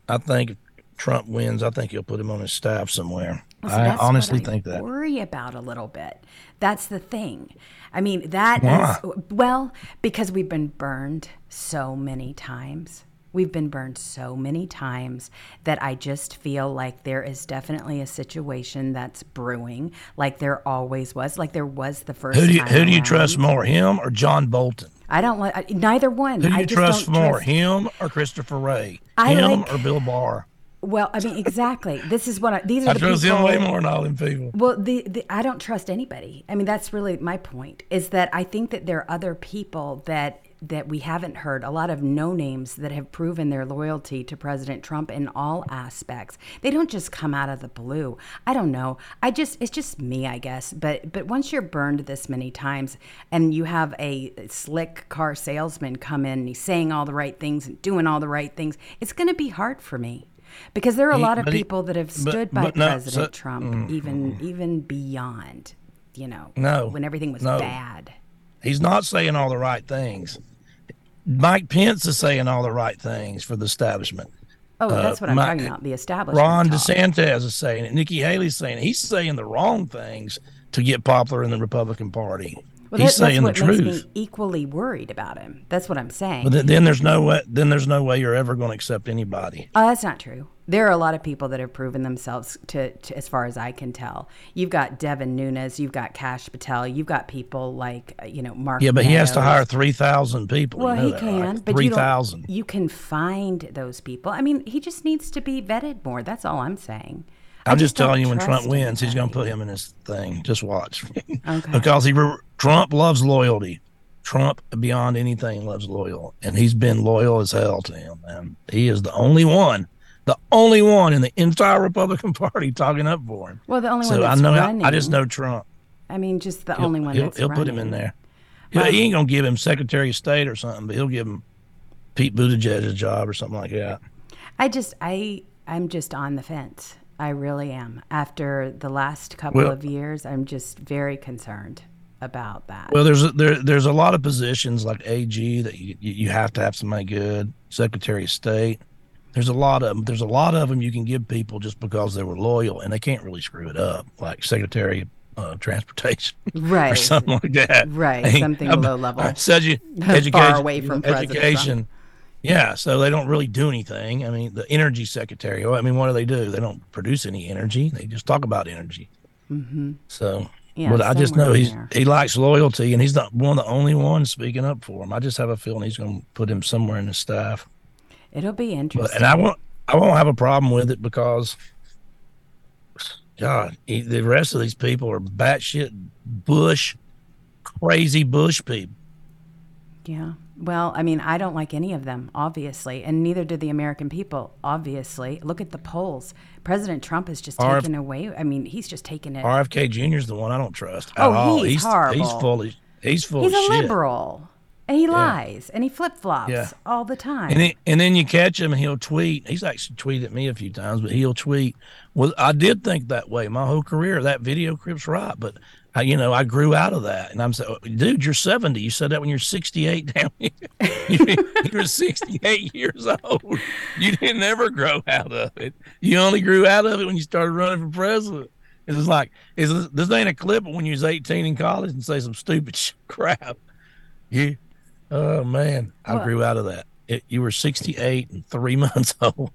Speaker 2: I think if Trump wins, I think he'll put him on his staff somewhere.
Speaker 1: Well, see,
Speaker 2: I honestly
Speaker 1: I
Speaker 2: think that.
Speaker 1: Worry about a little bit. That's the thing. I mean, that is well because we've been burned so many times. We've been burned so many times that I just feel like there is definitely a situation that's brewing, like there always was, like there was the first.
Speaker 2: Who do you
Speaker 1: time
Speaker 2: who do you trust more, him or John Bolton?
Speaker 1: I don't like neither one.
Speaker 2: Who do
Speaker 1: I
Speaker 2: you trust more,
Speaker 1: trust-
Speaker 2: him or Christopher Wray?
Speaker 1: I
Speaker 2: him
Speaker 1: like-
Speaker 2: or Bill Barr?
Speaker 1: Well, I mean, exactly. This is what I, these are
Speaker 2: I
Speaker 1: the
Speaker 2: trust
Speaker 1: people.
Speaker 2: him way more than all them people.
Speaker 1: Well, the, the I don't trust anybody. I mean, that's really my point. Is that I think that there are other people that that we haven't heard. A lot of no names that have proven their loyalty to President Trump in all aspects. They don't just come out of the blue. I don't know. I just it's just me, I guess. But but once you're burned this many times, and you have a slick car salesman come in, and he's saying all the right things and doing all the right things, it's going to be hard for me. Because there are a lot of
Speaker 2: but he-
Speaker 1: people that have
Speaker 2: but-
Speaker 1: stood by
Speaker 2: but no,
Speaker 1: President
Speaker 2: so- mm,
Speaker 1: Trump, even even beyond, you know,
Speaker 2: No,
Speaker 1: when everything was
Speaker 2: no.
Speaker 1: bad.
Speaker 2: He's not saying all the right things. Mike Pence is saying all the right things for the establishment.
Speaker 1: Oh, that's what I'm
Speaker 2: my-
Speaker 1: talking about. The establishment.
Speaker 2: Ron
Speaker 1: talk.
Speaker 2: DeSantis is saying it. Nikki Haley's saying it. He's saying the wrong things to get popular in the Republican Party.
Speaker 1: Well,
Speaker 2: He's
Speaker 1: that- that's
Speaker 2: saying the truth.
Speaker 1: me equally worried about him. That's what I'm saying.
Speaker 2: But then, then there's no way. Then there's no way you're ever going to accept anybody.
Speaker 1: Oh, that's not true. There are a lot of people that have proven themselves to, to, as far as I can tell. You've got Devin Nunes, you've got Kash Patel, you've got people like uh, you know Mark.
Speaker 2: Yeah, but he has to hire three thousand people. You
Speaker 1: Well,
Speaker 2: know
Speaker 1: he
Speaker 2: that,
Speaker 1: can,
Speaker 2: right?
Speaker 1: but
Speaker 2: three
Speaker 1: you. You can find those people. I mean, he just needs to be vetted more. That's all I'm saying.
Speaker 2: I'm just
Speaker 1: don't
Speaker 2: telling you, when Trump wins, he's going to put him in his thing. Just watch, (laughs)
Speaker 1: Okay.
Speaker 2: because he re- Trump loves loyalty. Trump, beyond anything, loves loyal, and he's been loyal as hell to him. And he is the only one, the only one in the entire Republican (laughs) Party talking up for him.
Speaker 1: Well, the only
Speaker 2: so
Speaker 1: one that's
Speaker 2: I know.
Speaker 1: running.
Speaker 2: I just know Trump.
Speaker 1: I mean, just the
Speaker 2: He'll,
Speaker 1: only one
Speaker 2: he'll,
Speaker 1: that's
Speaker 2: he'll put him in there. He- he ain't gonna give him Secretary of State or something, but he'll give him Pete Buttigieg a job or something like that.
Speaker 1: I just, I, I'm just on the fence. I really am. After the last couple
Speaker 2: Well-
Speaker 1: of years, I'm just very concerned about that.
Speaker 2: Well, there's a, there there's a lot of positions like AG that you you have to have somebody good. Secretary of State, there's a lot of them. There's a lot of them you can give people just because they were loyal, and they can't really screw it up, like Secretary of uh, Transportation (laughs) or something like that.
Speaker 1: Right,
Speaker 2: I mean,
Speaker 1: something
Speaker 2: uh,
Speaker 1: low level. (laughs)
Speaker 2: uh, Such (laughs)
Speaker 1: Far away from President
Speaker 2: education. Yeah, so they don't really do anything. I mean, the energy secretary. I mean, what do they do? They don't produce any energy. They just talk about energy.
Speaker 1: Mm-hmm.
Speaker 2: So,
Speaker 1: Yeah,
Speaker 2: but I just know he's
Speaker 1: there.
Speaker 2: he likes loyalty, and he's not one of the only ones speaking up for him. I just have a feeling he's going to put him somewhere in the staff.
Speaker 1: It'll be
Speaker 2: But
Speaker 1: interesting.
Speaker 2: and I won't I won't have a problem with it because God, he- the rest of these people are batshit Bush, crazy Bush people.
Speaker 1: Yeah. Well, I mean, I don't like any of them, obviously, and neither do the American people, obviously. Look at the polls. President Trump has just
Speaker 2: RF
Speaker 1: taken away. I mean, he's just taken it.
Speaker 2: RFK Jr. is the one I don't trust at
Speaker 1: Oh,
Speaker 2: all.
Speaker 1: he's
Speaker 2: He's
Speaker 1: horrible.
Speaker 2: he's full of he's full
Speaker 1: he's a
Speaker 2: shit.
Speaker 1: liberal, and he lies, and he flip flops
Speaker 2: Yeah.
Speaker 1: all the time.
Speaker 2: And then, and then you catch him and he'll tweet. He's actually tweeted me a few times, but he'll tweet. Well, I did think that way my whole career. That video clip's right, but I, you know, I grew out of that. And I'm saying, dude, you're 70. You said that when you're 68 (laughs) down here. you, you're 68 years old. You didn't ever grow out of it. You only grew out of it when you started running for president. It's just like, is this, this ain't a clip of when you was 18 in college and say some stupid (laughs) crap. You, oh man, I
Speaker 1: Well-
Speaker 2: grew out of that. It, you were 68 and three (laughs) months old.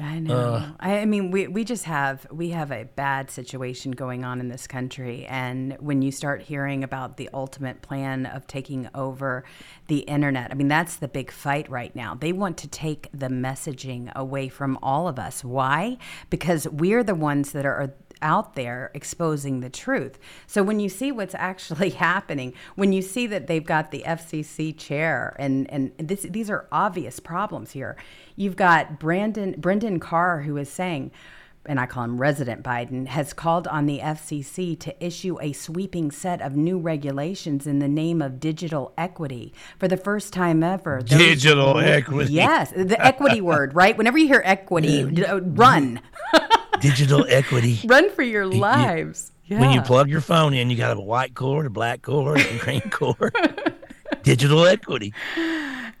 Speaker 1: I know.
Speaker 2: Uh.
Speaker 1: I, I mean, we, we just have we have a bad situation going on in this country, and when you start hearing about the ultimate plan of taking over the internet, I mean, that's the big fight right now. They want to take the messaging away from all of us. Why? Because we're the ones that are out there exposing the truth. So when you see what's (laughs) actually happening, when you see that they've got the FCC chair and and this these are obvious problems here. You've got Brandon Brendan Carr who is saying and I call him Resident Biden, has called on the FCC to issue a sweeping set of new regulations in the name of digital equity. For the first time ever, those-
Speaker 2: Digital (laughs) equity.
Speaker 1: Yes, the equity word, right? Whenever you hear equity, run. (laughs)
Speaker 2: Digital equity. (laughs)
Speaker 1: Run for your lives. Yeah.
Speaker 2: When you plug your phone in, you got a white cord, a black cord, a green (laughs) cord. Digital equity.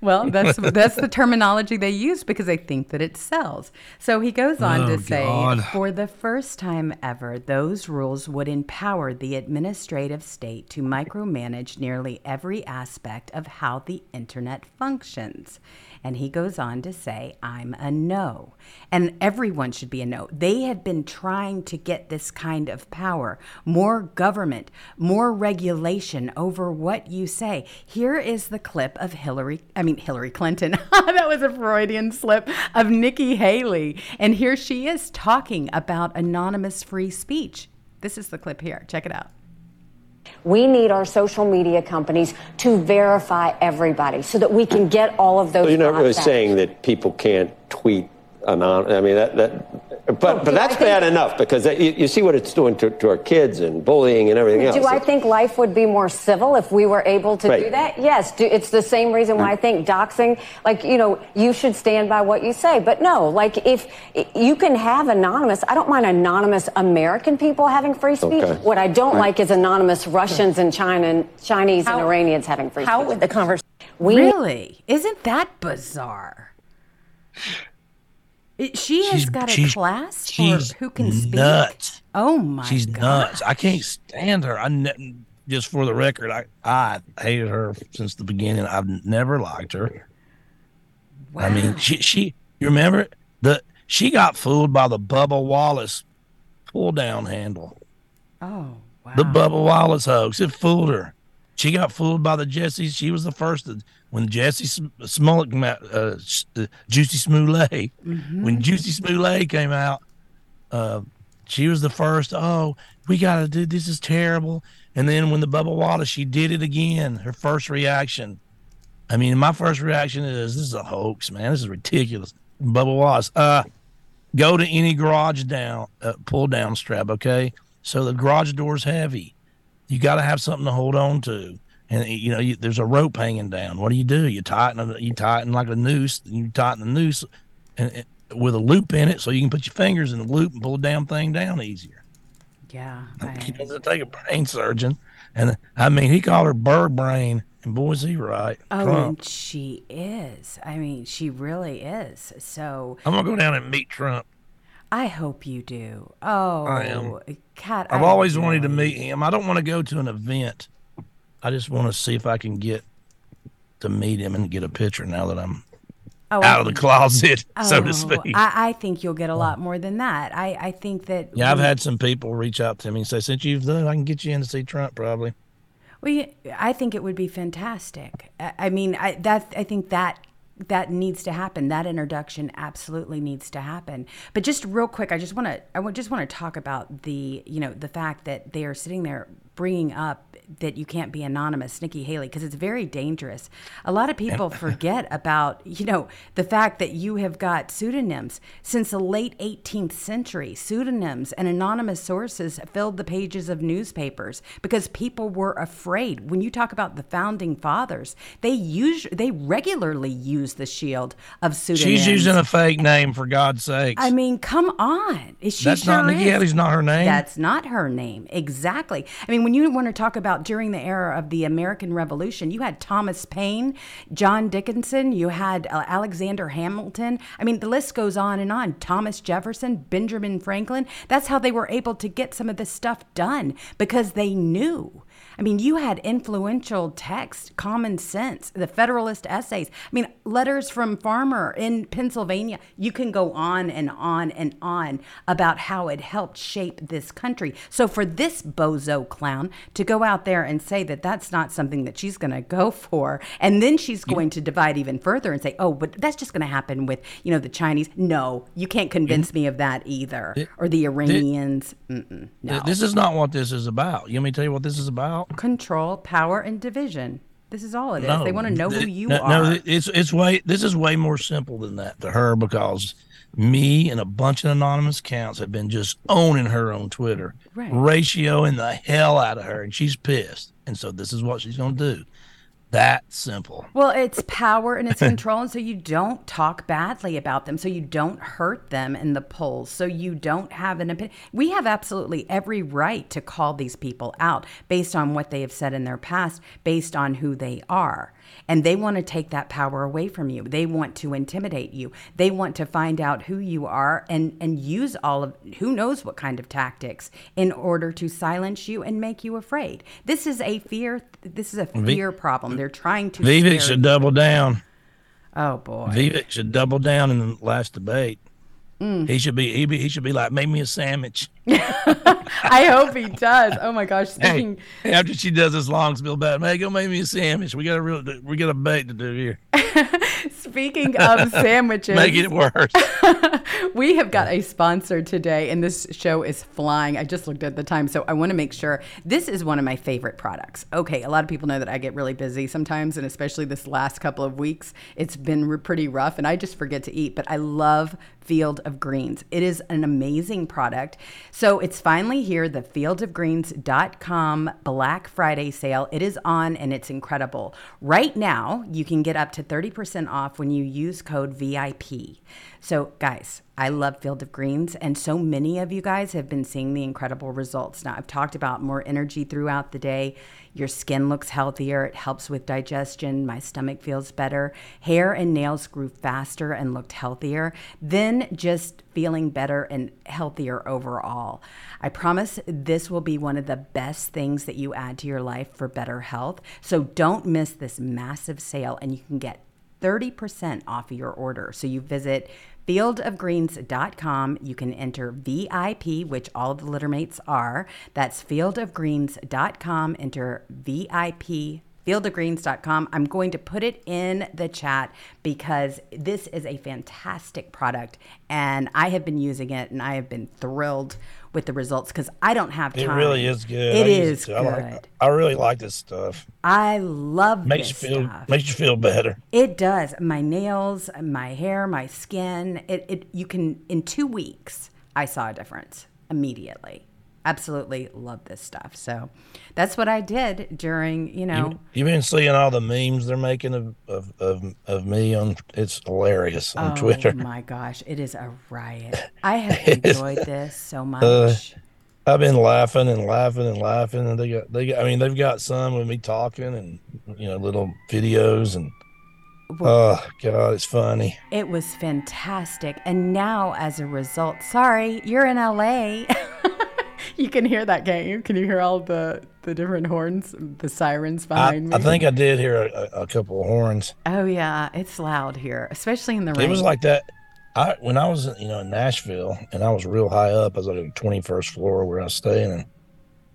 Speaker 1: Well, that's (laughs) that's the terminology they use because they think that it sells. So he goes on
Speaker 2: Oh,
Speaker 1: to say,
Speaker 2: God.
Speaker 1: for the first time ever, those rules would empower the administrative state to micromanage nearly every aspect of how the internet functions. And he goes on to say, I'm a no. And everyone should be a no. They have been trying to get this kind of power more government, more regulation over what you say. Here is the clip of Hillary, I mean, Hillary Clinton. (laughs) that was a Freudian slip of Nikki Haley. And here she is talking about anonymous free speech. This is the clip here. Check it out.
Speaker 10: We need our social media companies to verify everybody so that we can get all of those.
Speaker 11: So you're not really saying that people can't tweet anon. I mean that that, but but that's
Speaker 10: think-
Speaker 11: bad enough because that, you, you see what it's doing to, to our kids and bullying and everything else.
Speaker 10: Do I think life would be more civil if we were able to do that? Yes. Do, it's the same reason why I think doxing, like, you know, you should stand by what you say. But no, like, if you can have anonymous, I don't mind anonymous American people having free speech.
Speaker 11: Okay.
Speaker 10: What I don't
Speaker 11: Right.
Speaker 10: like is anonymous Russians and China and Chinese and Iranians having free
Speaker 12: How
Speaker 10: speech.
Speaker 12: How would the conversation?
Speaker 10: We
Speaker 1: really? Isn't that bizarre? It- she has
Speaker 2: She's-
Speaker 1: got a class for who can speak.
Speaker 2: nuts.
Speaker 1: Oh my
Speaker 2: She's
Speaker 1: god!
Speaker 2: nuts. I can't stand her. I ne- just for the record, I I hated her since the beginning. I've never liked her. I mean, she she. You remember the she got fooled by the Bubba Wallace pull down handle.
Speaker 1: Oh wow!
Speaker 2: The Bubba Wallace hoax. It fooled her. She got fooled by the Jesse. She was the first to, when Jesse Sm- Smollett, came out, uh, uh, Juicy Smollett, when Juicy Smollett came out, uh, she was the first. Oh, we got to do this. Is terrible. And then when the Bubba Wallace, she did it again. Her first reaction. I mean, my first reaction is this is a hoax, man. This is ridiculous. Bubba Wallace, uh, go to any garage down, uh, pull down strap, okay? So the garage door's heavy. You got to have something to hold on to, and you know you, there's a rope hanging down. What do you do? You tighten it. You tighten like a noose. You tighten the noose, and, and with a loop in it, so you can put your fingers in the loop and pull the damn thing down easier.
Speaker 1: Yeah. (laughs)
Speaker 2: He doesn't take a brain surgeon, and I mean he called her bird brain. And boy, is he right.
Speaker 1: Oh,
Speaker 2: Trump.
Speaker 1: and she is. I mean, she really is. So
Speaker 2: I'm gonna go down and meet Trump.
Speaker 1: I hope you do. Oh,
Speaker 2: I am.
Speaker 1: Kat,
Speaker 2: I've
Speaker 1: I
Speaker 2: always wanted to meet him. I don't want to go to an event. I just want to see if I can get to meet him and get a picture now that I'm
Speaker 1: Oh,
Speaker 2: out of the closet, (laughs) so to
Speaker 1: Oh,
Speaker 2: speak.
Speaker 1: I, I think you'll get a lot more than that. I, I think that.
Speaker 2: yeah, I've had some people reach out to me and say, since you've done I can get you in to see Trump probably.
Speaker 1: Well, I think it would be fantastic. I, I mean, I that I think that that needs to happen. That introduction absolutely needs to happen. But just real quick, I just want to I just want to talk about the you know the fact that they are sitting there bringing up that you can't be anonymous, Nikki Haley, because it's very dangerous. A lot of people forget (laughs) about you know the fact that you have got pseudonyms since the late 18th century. Pseudonyms and anonymous sources filled the pages of newspapers because people were afraid. When you talk about the founding fathers, they use they regularly use the shield of pseudonyms.
Speaker 2: She's using a fake name for God's sake.
Speaker 1: I mean, come on. She
Speaker 2: That's
Speaker 1: sure
Speaker 2: not Nikki
Speaker 1: is.
Speaker 2: Haley's not her name.
Speaker 1: That's not her name. Exactly. I mean, when you want to talk about during the era of the American Revolution, you had Thomas Paine, John Dickinson, you had uh, Alexander Hamilton. I mean, the list goes on and on. Thomas Jefferson, Benjamin Franklin. That's how they were able to get some of this stuff done because they knew. I mean, you had influential text, common sense, the Federalist essays. I mean, letters from Farmer in Pennsylvania. You can go on and on and on about how it helped shape this country. So for this bozo clown to go out there and say that that's not something that she's going to go for, and then she's going to divide even further and say, "Oh, but that's just going to happen with you know the Chinese." No, you can't convince me of that either, or the Iranians. Mm-mm, no.
Speaker 2: This is not what this is about. You want me to tell you what this is about?
Speaker 1: Control, power, and division. This is all it is. they want to know who you
Speaker 2: no,
Speaker 1: are.
Speaker 2: No, it's it's way this is way more simple than that to her because me and a bunch of anonymous accounts have been just owning her on Twitter,
Speaker 1: Right.
Speaker 2: ratioing the hell out of her, and she's pissed. And so this is what she's gonna do. That simple.
Speaker 1: Well, it's power and it's control, and so you don't talk badly about them, so you don't hurt them in the polls, so you don't have an opinion. We have absolutely every right to call these people out based on what they have said in their past, based on who they are. And they want to take that power away from you. They want to intimidate you. They want to find out who you are and, and use all of who knows what kind of tactics in order to silence you and make you afraid. This is a fear. This is a fear problem. They're trying to.
Speaker 2: Vivek should double down.
Speaker 1: Oh boy.
Speaker 2: Vivek should double down in the last debate.
Speaker 1: Mm.
Speaker 2: He should be he, be he should be like make me a sandwich. (laughs)
Speaker 1: I hope he does. Oh my gosh. Speaking.
Speaker 2: Hey, after she does this long spill about, hey, go make me a sandwich. We got a real we got a bait to do here. (laughs)
Speaker 1: Speaking of (laughs) sandwiches,
Speaker 2: Make it worse.
Speaker 1: we have got a sponsor today, and this show is flying. I just looked at the time, so I want to make sure this is one of my favorite products. Okay, a lot of people know that I get really busy sometimes, and especially this last couple of weeks, it's been pretty rough, and I just forget to eat. But I love Field of Greens. It is an amazing product. So it's finally here, the fieldofgreens.com Black Friday sale. It is on and it's incredible. Right now, you can get up to 30% off when you use code VIP. So, guys, I love Field of Greens, and so many of you guys have been seeing the incredible results. Now, I've talked about more energy throughout the day. Your skin looks healthier, it helps with digestion. My stomach feels better. Hair and nails grew faster and looked healthier. Then just feeling better and healthier overall. I promise this will be one of the best things that you add to your life for better health. So, don't miss this massive sale, and you can get 30% off your order. So you visit fieldofgreens.com. You can enter VIP, which all of the littermates are. That's fieldofgreens.com. Enter VIP fieldofgreens.com. I'm going to put it in the chat because this is a fantastic product and I have been using it and I have been thrilled with the results because I don't have time.
Speaker 2: It really is good.
Speaker 1: It
Speaker 2: I
Speaker 1: is good.
Speaker 2: I, like, I really like this stuff.
Speaker 1: I love
Speaker 2: Makes you feel
Speaker 1: stuff.
Speaker 2: makes you feel better.
Speaker 1: It does. My nails, my hair, my skin. It, it you can in two weeks I saw a difference immediately. Absolutely love this stuff. So that's what I did during, you know,
Speaker 2: You, you've been seeing all the memes they're making of of, of, of me on it's hilarious on Twitter.
Speaker 1: oh
Speaker 2: Twitter.
Speaker 1: my gosh, it is a riot. (laughs) I have enjoyed this so much.
Speaker 2: Uh, I've been laughing and laughing and laughing, and they got they got. I mean, they've got some with me talking and you know little videos and. Oh God, it's funny.
Speaker 1: It was fantastic. And now, as a result, sorry, you're in LA. (laughs) (laughs) you can hear that, can't you? Can you hear all the the different horns, the sirens behind
Speaker 2: I
Speaker 1: me?
Speaker 2: I think I did hear a, a couple of horns.
Speaker 1: Oh yeah, it's loud here, especially in the rain.
Speaker 2: It was like that. I when I was you know in Nashville and I was real high up. I was on the twenty first floor where I was staying, and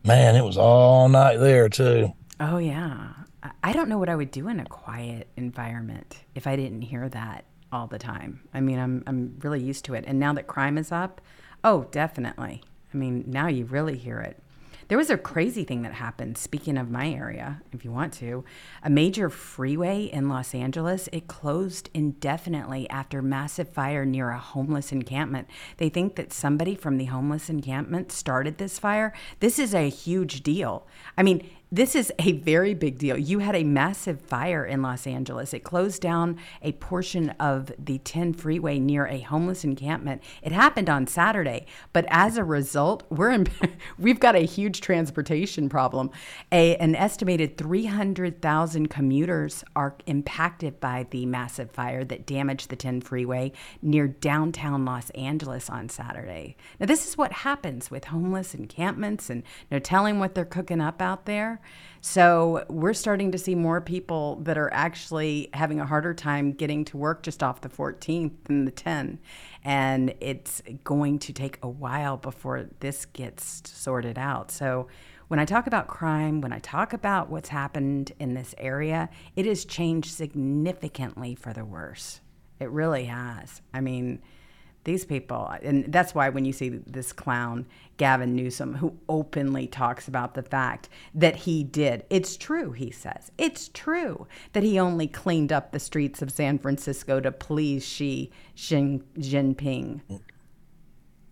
Speaker 2: man, it was all night there too.
Speaker 1: Oh yeah. I- I don't know what I would do in a quiet environment if I didn't hear that all the time. I mean, I'm I'm really used to it. And now that crime is up, oh, definitely. I mean, now you really hear it. There was a crazy thing that happened. Speaking of my area, if you want to, a major freeway in Los Angeles, it closed indefinitely after massive fire near a homeless encampment. They think that somebody from the homeless encampment started this fire. This is a huge deal. I mean, this is a very big deal. You had a massive fire in Los Angeles. It closed down a portion of the 10 freeway near a homeless encampment. It happened on Saturday, but as a result, we're in, (laughs) we've got a huge transportation problem. A, an estimated 300,000 commuters are impacted by the massive fire that damaged the 10 freeway near downtown Los Angeles on Saturday. Now, this is what happens with homeless encampments and no telling what they're cooking up out there. So, we're starting to see more people that are actually having a harder time getting to work just off the 14th than the 10. And it's going to take a while before this gets sorted out. So, when I talk about crime, when I talk about what's happened in this area, it has changed significantly for the worse. It really has. I mean, these people, and that's why when you see this clown, Gavin Newsom, who openly talks about the fact that he did, it's true, he says, it's true that he only cleaned up the streets of San Francisco to please Xi Jinping.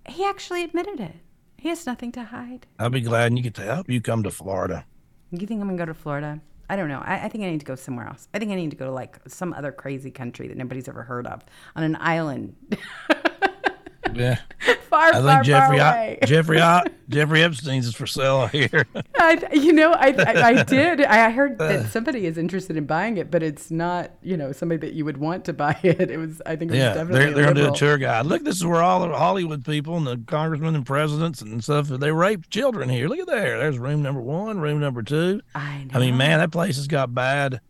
Speaker 1: He actually admitted it. He has nothing to hide.
Speaker 2: I'll be glad you get to help you come to Florida.
Speaker 1: You think I'm gonna go to Florida? I don't know. I, I think I need to go somewhere else. I think I need to go to like some other crazy country that nobody's ever heard of on an island. (laughs)
Speaker 2: Yeah. (laughs)
Speaker 1: far,
Speaker 2: I
Speaker 1: far,
Speaker 2: think Jeffrey
Speaker 1: far
Speaker 2: I,
Speaker 1: away. (laughs)
Speaker 2: Jeffrey I, Jeffrey Epstein's is for sale here. (laughs)
Speaker 1: I, you know, I, I, I did. I heard that uh. somebody is interested in buying it, but it's not, you know, somebody that you would want to buy it. It was, I think, it was
Speaker 2: yeah,
Speaker 1: definitely.
Speaker 2: they're, they're gonna do a tour guide. Look, this is where all the Hollywood people and the congressmen and presidents and stuff they rape children here. Look at there. There's room number one, room number two.
Speaker 1: I know.
Speaker 2: I mean, man, that place has got bad,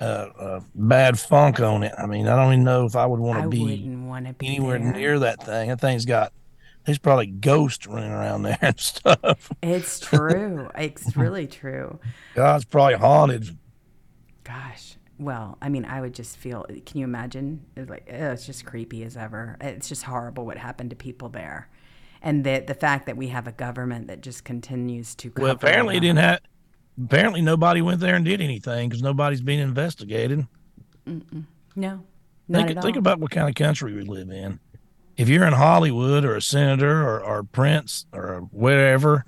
Speaker 2: uh, uh, bad funk on it. I mean, I don't even know if I would want to be
Speaker 1: wouldn't want to be
Speaker 2: anywhere
Speaker 1: there.
Speaker 2: near that thing. That thing's got. There's probably ghosts running around there (laughs) and stuff.
Speaker 1: It's true. it's really true.
Speaker 2: God's probably haunted.
Speaker 1: Gosh. Well, I mean, I would just feel. Can you imagine? It's like ugh, it's just creepy as ever. It's just horrible what happened to people there, and the the fact that we have a government that just continues to.
Speaker 2: Well, apparently,
Speaker 1: it
Speaker 2: didn't have. Apparently, nobody went there and did anything because nobody's being investigated.
Speaker 1: Mm-mm. No, not
Speaker 2: Think, think about what kind of country we live in. If you're in Hollywood or a senator or, or a prince or whatever,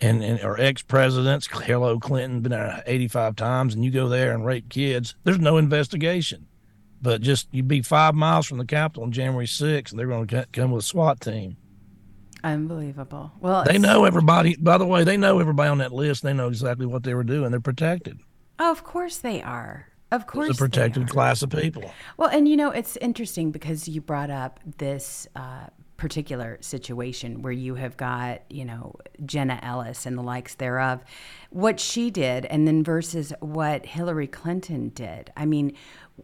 Speaker 2: and, and or ex presidents, Hillary Clinton been there 85 times, and you go there and rape kids, there's no investigation. But just you'd be five miles from the Capitol on January 6th, and they're going to come with a SWAT team.
Speaker 1: Unbelievable. Well,
Speaker 2: They know everybody. By the way, they know everybody on that list. They know exactly what they were doing. They're protected.
Speaker 1: Oh, of course they are. Of course,
Speaker 2: It's a protected class of people.
Speaker 1: Well, and you know, it's interesting because you brought up this uh, particular situation where you have got, you know, Jenna Ellis and the likes thereof, what she did, and then versus what Hillary Clinton did. I mean,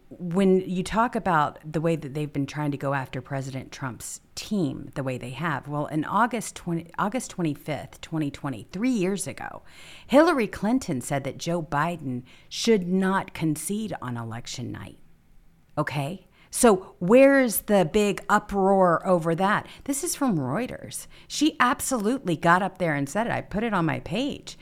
Speaker 1: when you talk about the way that they've been trying to go after President Trump's team the way they have, well, in August 20, August 25th, 2020, three years ago, Hillary Clinton said that Joe Biden should not concede on election night. Okay? So, where's the big uproar over that? This is from Reuters. She absolutely got up there and said it. I put it on my page.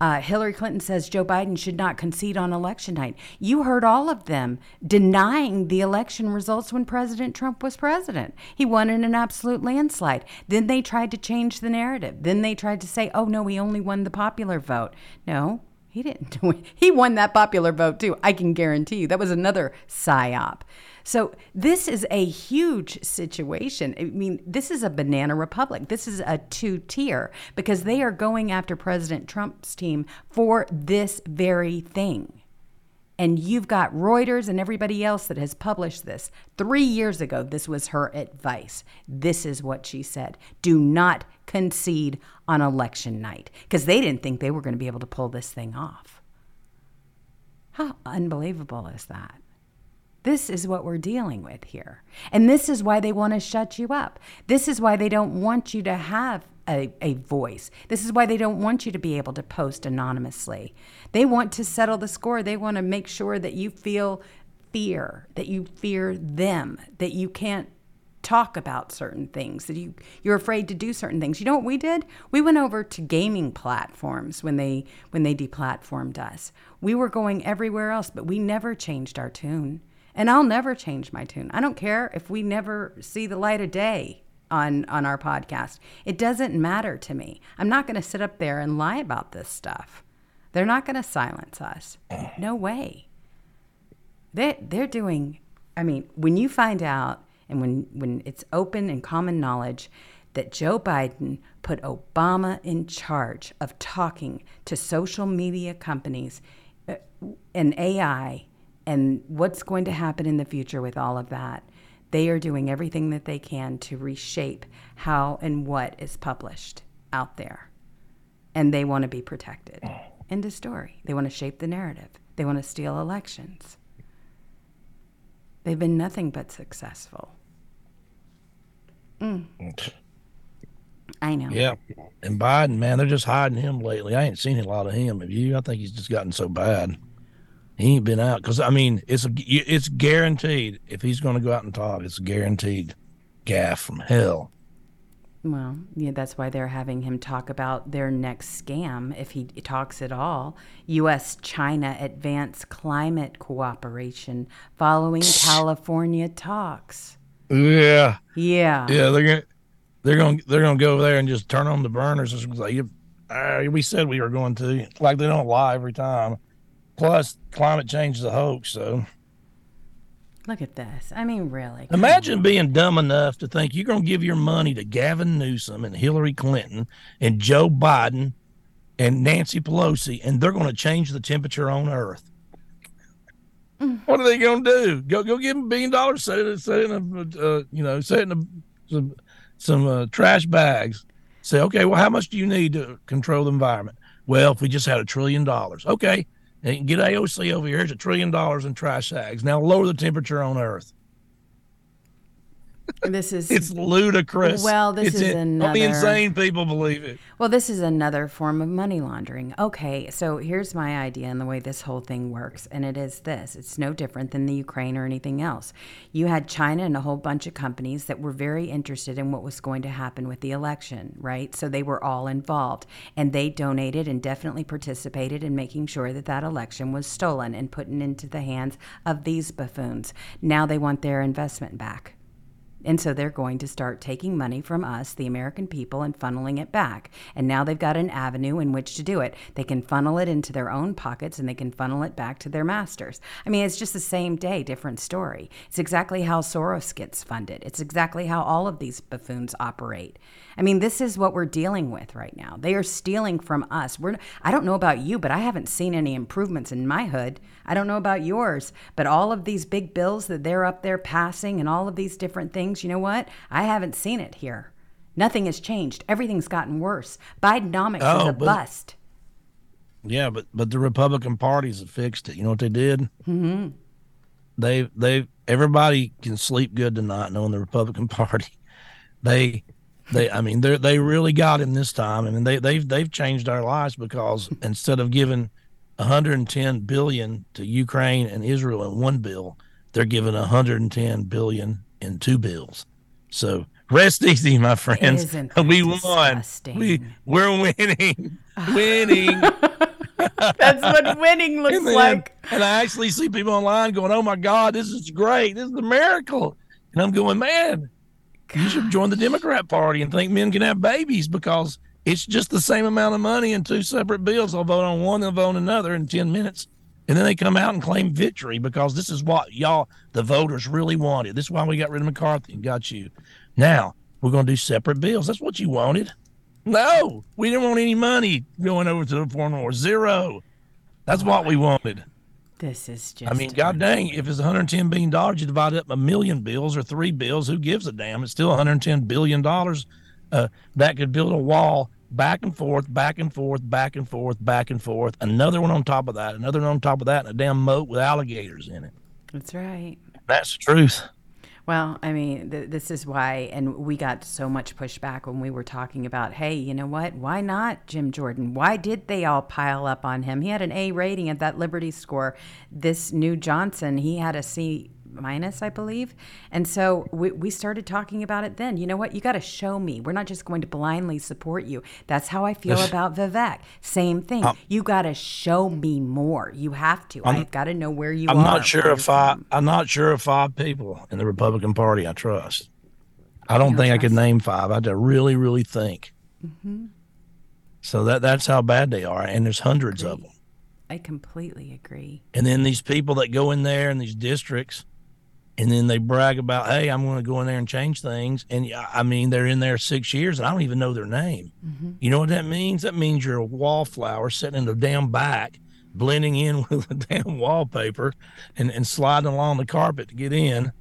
Speaker 1: Uh, Hillary Clinton says Joe Biden should not concede on election night. You heard all of them denying the election results when President Trump was president. He won in an absolute landslide. Then they tried to change the narrative. Then they tried to say, oh, no, he only won the popular vote. No, he didn't (laughs) win. He won that popular vote too. I can guarantee you. That was another psyop. So this is a huge situation. I mean, this is a banana republic. This is a two tier because they are going after President Trump's team for this very thing. And you've got Reuters and everybody else that has published this. Three years ago, this was her advice. This is what she said do not concede on election night because they didn't think they were going to be able to pull this thing off. How unbelievable is that? This is what we're dealing with here. And this is why they want to shut you up. This is why they don't want you to have a, a voice. This is why they don't want you to be able to post anonymously. They want to settle the score. They want to make sure that you feel fear, that you fear them, that you can't talk about certain things that you you're afraid to do certain things you know what we did we went over to gaming platforms when they when they deplatformed us we were going everywhere else but we never changed our tune and I'll never change my tune. I don't care if we never see the light of day on on our podcast. It doesn't matter to me. I'm not going to sit up there and lie about this stuff. They're not going to silence us. No way. They they're doing I mean, when you find out and when when it's open and common knowledge that Joe Biden put Obama in charge of talking to social media companies uh, and AI and what's going to happen in the future with all of that. They are doing everything that they can to reshape how and what is published out there. And they want to be protected. End of story. They want to shape the narrative, they want to steal elections. They've been nothing but successful. Mm. I know.
Speaker 2: Yeah. And Biden, man, they're just hiding him lately. I ain't seen a lot of him. Have you? I think he's just gotten so bad. He ain't been out because I mean it's a, it's guaranteed if he's going to go out and talk, it's a guaranteed gaffe from hell.
Speaker 1: Well, yeah, that's why they're having him talk about their next scam if he talks at all. U.S. China advanced climate cooperation following California talks.
Speaker 2: Yeah.
Speaker 1: Yeah.
Speaker 2: Yeah, they're gonna they're gonna they're gonna go over there and just turn on the burners. It's like uh, we said we were going to. Like they don't lie every time. Plus, climate change is a hoax. So,
Speaker 1: look at this. I mean, really.
Speaker 2: Imagine being dumb enough to think you're going to give your money to Gavin Newsom and Hillary Clinton and Joe Biden and Nancy Pelosi, and they're going to change the temperature on Earth. Mm. What are they going to do? Go go give them a billion dollars, set it, set it in a, uh, you know, set it in a, some some uh, trash bags. Say, okay, well, how much do you need to control the environment? Well, if we just had a trillion dollars, okay, and get AOC over here. Here's a trillion dollars in trash bags. Now lower the temperature on Earth.
Speaker 1: This is
Speaker 2: it's ludicrous.
Speaker 1: Well, this
Speaker 2: it's
Speaker 1: is in, another.
Speaker 2: Only insane people believe it.
Speaker 1: Well, this is another form of money laundering. Okay, so here's my idea and the way this whole thing works, and it is this: it's no different than the Ukraine or anything else. You had China and a whole bunch of companies that were very interested in what was going to happen with the election, right? So they were all involved, and they donated and definitely participated in making sure that that election was stolen and put into the hands of these buffoons. Now they want their investment back. And so they're going to start taking money from us, the American people, and funneling it back. And now they've got an avenue in which to do it. They can funnel it into their own pockets and they can funnel it back to their masters. I mean, it's just the same day, different story. It's exactly how Soros gets funded, it's exactly how all of these buffoons operate. I mean, this is what we're dealing with right now. They are stealing from us. We're, I don't know about you, but I haven't seen any improvements in my hood. I don't know about yours, but all of these big bills that they're up there passing and all of these different things, you know what? I haven't seen it here. Nothing has changed. Everything's gotten worse. Bidenomics oh, is a but, bust.
Speaker 2: Yeah, but but the Republican parties have fixed it. You know what they did?
Speaker 1: Mm-hmm.
Speaker 2: They they everybody can sleep good tonight knowing the Republican (laughs) Party. They they I mean they they really got him this time. I mean they they've they've changed our lives because (laughs) instead of giving 110 billion to Ukraine and Israel in one bill, they're giving 110 billion in two bills. So rest easy, my friends. (laughs) we won. We we're winning. (laughs) winning. (laughs)
Speaker 1: That's what winning looks
Speaker 2: and then,
Speaker 1: like.
Speaker 2: And I actually see people online going, "Oh my God, this is great! This is a miracle!" And I'm going, "Man, God. you should join the Democrat Party and think men can have babies because It's just the same amount of money in two separate bills. I'll vote on one, they'll vote on another in 10 minutes. And then they come out and claim victory because this is what y'all, the voters, really wanted. This is why we got rid of McCarthy and got you. Now we're going to do separate bills. That's what you wanted. No, we didn't want any money going over to the foreign war. Zero. That's what we wanted.
Speaker 1: This is just.
Speaker 2: I mean, god dang, if it's 110 billion dollars, you divide up a million bills or three bills. Who gives a damn? It's still 110 billion dollars. Uh, that could build a wall back and forth, back and forth, back and forth, back and forth. Another one on top of that, another one on top of that, and a damn moat with alligators in it.
Speaker 1: That's right.
Speaker 2: That's the truth.
Speaker 1: Well, I mean, th- this is why, and we got so much pushback when we were talking about, hey, you know what? Why not Jim Jordan? Why did they all pile up on him? He had an A rating at that Liberty score. This new Johnson, he had a C minus, I believe. And so we, we started talking about it then. You know what? You got to show me. We're not just going to blindly support you. That's how I feel about Vivek. Same thing.
Speaker 2: Um,
Speaker 1: you got to show me more. You have to.
Speaker 2: I'm-
Speaker 1: I've got to know where you are.
Speaker 2: I'm not sure if I. I'm not sure if five people in the Republican Party I trust. I don't
Speaker 1: don't
Speaker 2: think I could name five. I had to really, really think.
Speaker 1: Mm-hmm.
Speaker 2: So that that's how bad they are, and there's hundreds of them.
Speaker 1: I completely agree.
Speaker 2: And then these people that go in there in these districts, and then they brag about, hey, I'm going to go in there and change things. And I mean, they're in there six years, and I don't even know their name. Mm-hmm. You know what that means? That means you're a wallflower sitting in the damn back, blending in (laughs) with the damn wallpaper, and and sliding along the carpet to get in.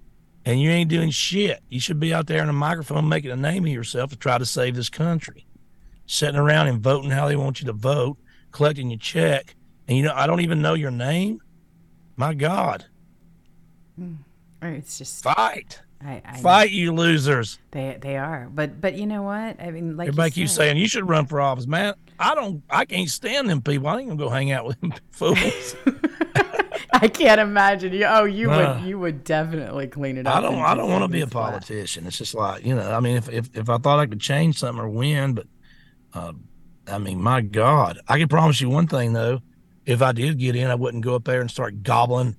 Speaker 2: And you ain't doing shit. You should be out there in a microphone making a name of yourself to try to save this country. Sitting around and voting how they want you to vote, collecting your check, and you know I don't even know your name. My God,
Speaker 1: Or It's just
Speaker 2: fight,
Speaker 1: I, I know.
Speaker 2: fight, you losers!
Speaker 1: They they are, but but you know what? I mean, like
Speaker 2: Everybody
Speaker 1: you
Speaker 2: keeps saying you should run for office, man. I don't. I can't stand them people. I ain't gonna go hang out with them (laughs) fools. (laughs)
Speaker 1: I can't imagine you. Oh, you
Speaker 2: Uh,
Speaker 1: would you would definitely clean it up.
Speaker 2: I don't. I don't want to be a
Speaker 1: these flat.
Speaker 2: politician. It's just like you know. I mean, if if, if I thought I could change something or win, but uh, I mean, my God, I can promise you one thing though. If I did get in, I wouldn't go up there and start gobbling,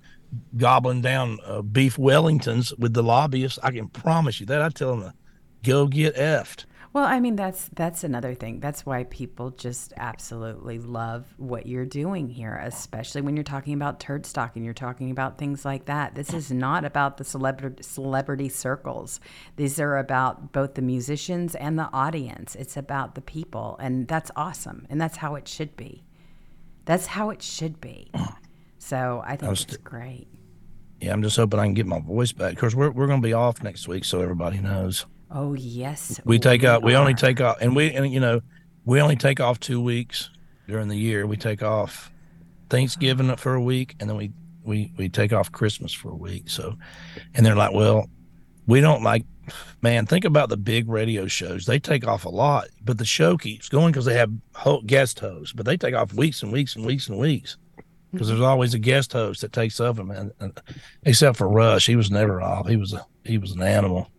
Speaker 2: gobbling down uh, beef Wellingtons with the lobbyists. I can promise you that. I tell them to go get effed.
Speaker 1: Well, I mean that's that's another thing. That's why people just absolutely love what you're doing here, especially when you're talking about Turdstock and you're talking about things like that. This is not about the celebrity celebrity circles. These are about both the musicians and the audience. It's about the people, and that's awesome. And that's how it should be. That's how it should be. (clears throat) So I think
Speaker 2: was
Speaker 1: it's great.
Speaker 2: Yeah, I'm just hoping I can get my voice back. Of course, we're we're gonna be off next week, so everybody knows.
Speaker 1: Oh yes,
Speaker 2: we take out we only take off and we and you know we only take off two weeks during the year we take off thanksgiving for a week and then we we we take off christmas for a week so and they're like well we don't like man think about the big radio shows they take off a lot but the show keeps going because they have guest hosts but they take off weeks and weeks and weeks and weeks because there's always a guest host that takes over man and, except for rush he was never off he was a he was an animal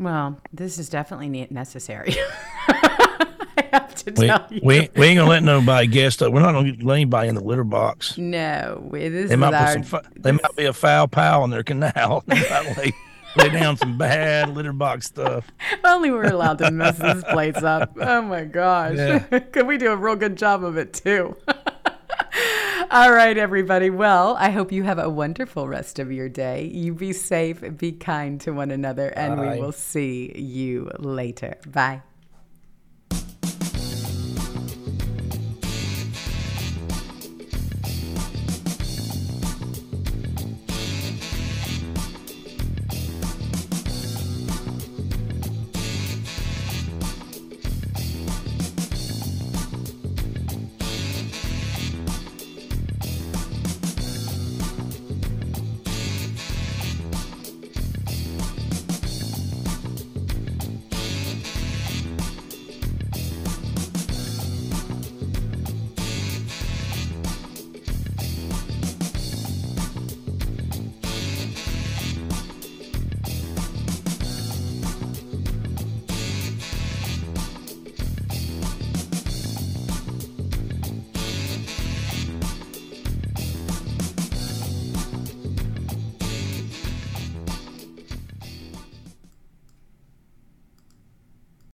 Speaker 1: Well, this is definitely ne- necessary. (laughs) I have to
Speaker 2: We,
Speaker 1: tell you.
Speaker 2: we, we ain't gonna let nobody guest up. We're not gonna let anybody in the litter box.
Speaker 1: no, this
Speaker 2: They
Speaker 1: is
Speaker 2: might,
Speaker 1: our,
Speaker 2: put some, fou- they might be a foul pal in their canal. (laughs) They might lay, lay down some bad litter box stuff.
Speaker 1: only we're allowed to mess this place up. Oh my gosh.
Speaker 2: Yeah. (laughs)
Speaker 1: Could we do a real good job of it too? All right, everybody. Well, I hope you have a wonderful rest of your day. You be safe, be kind to one another, and
Speaker 2: Bye.
Speaker 1: we will see you later. Bye.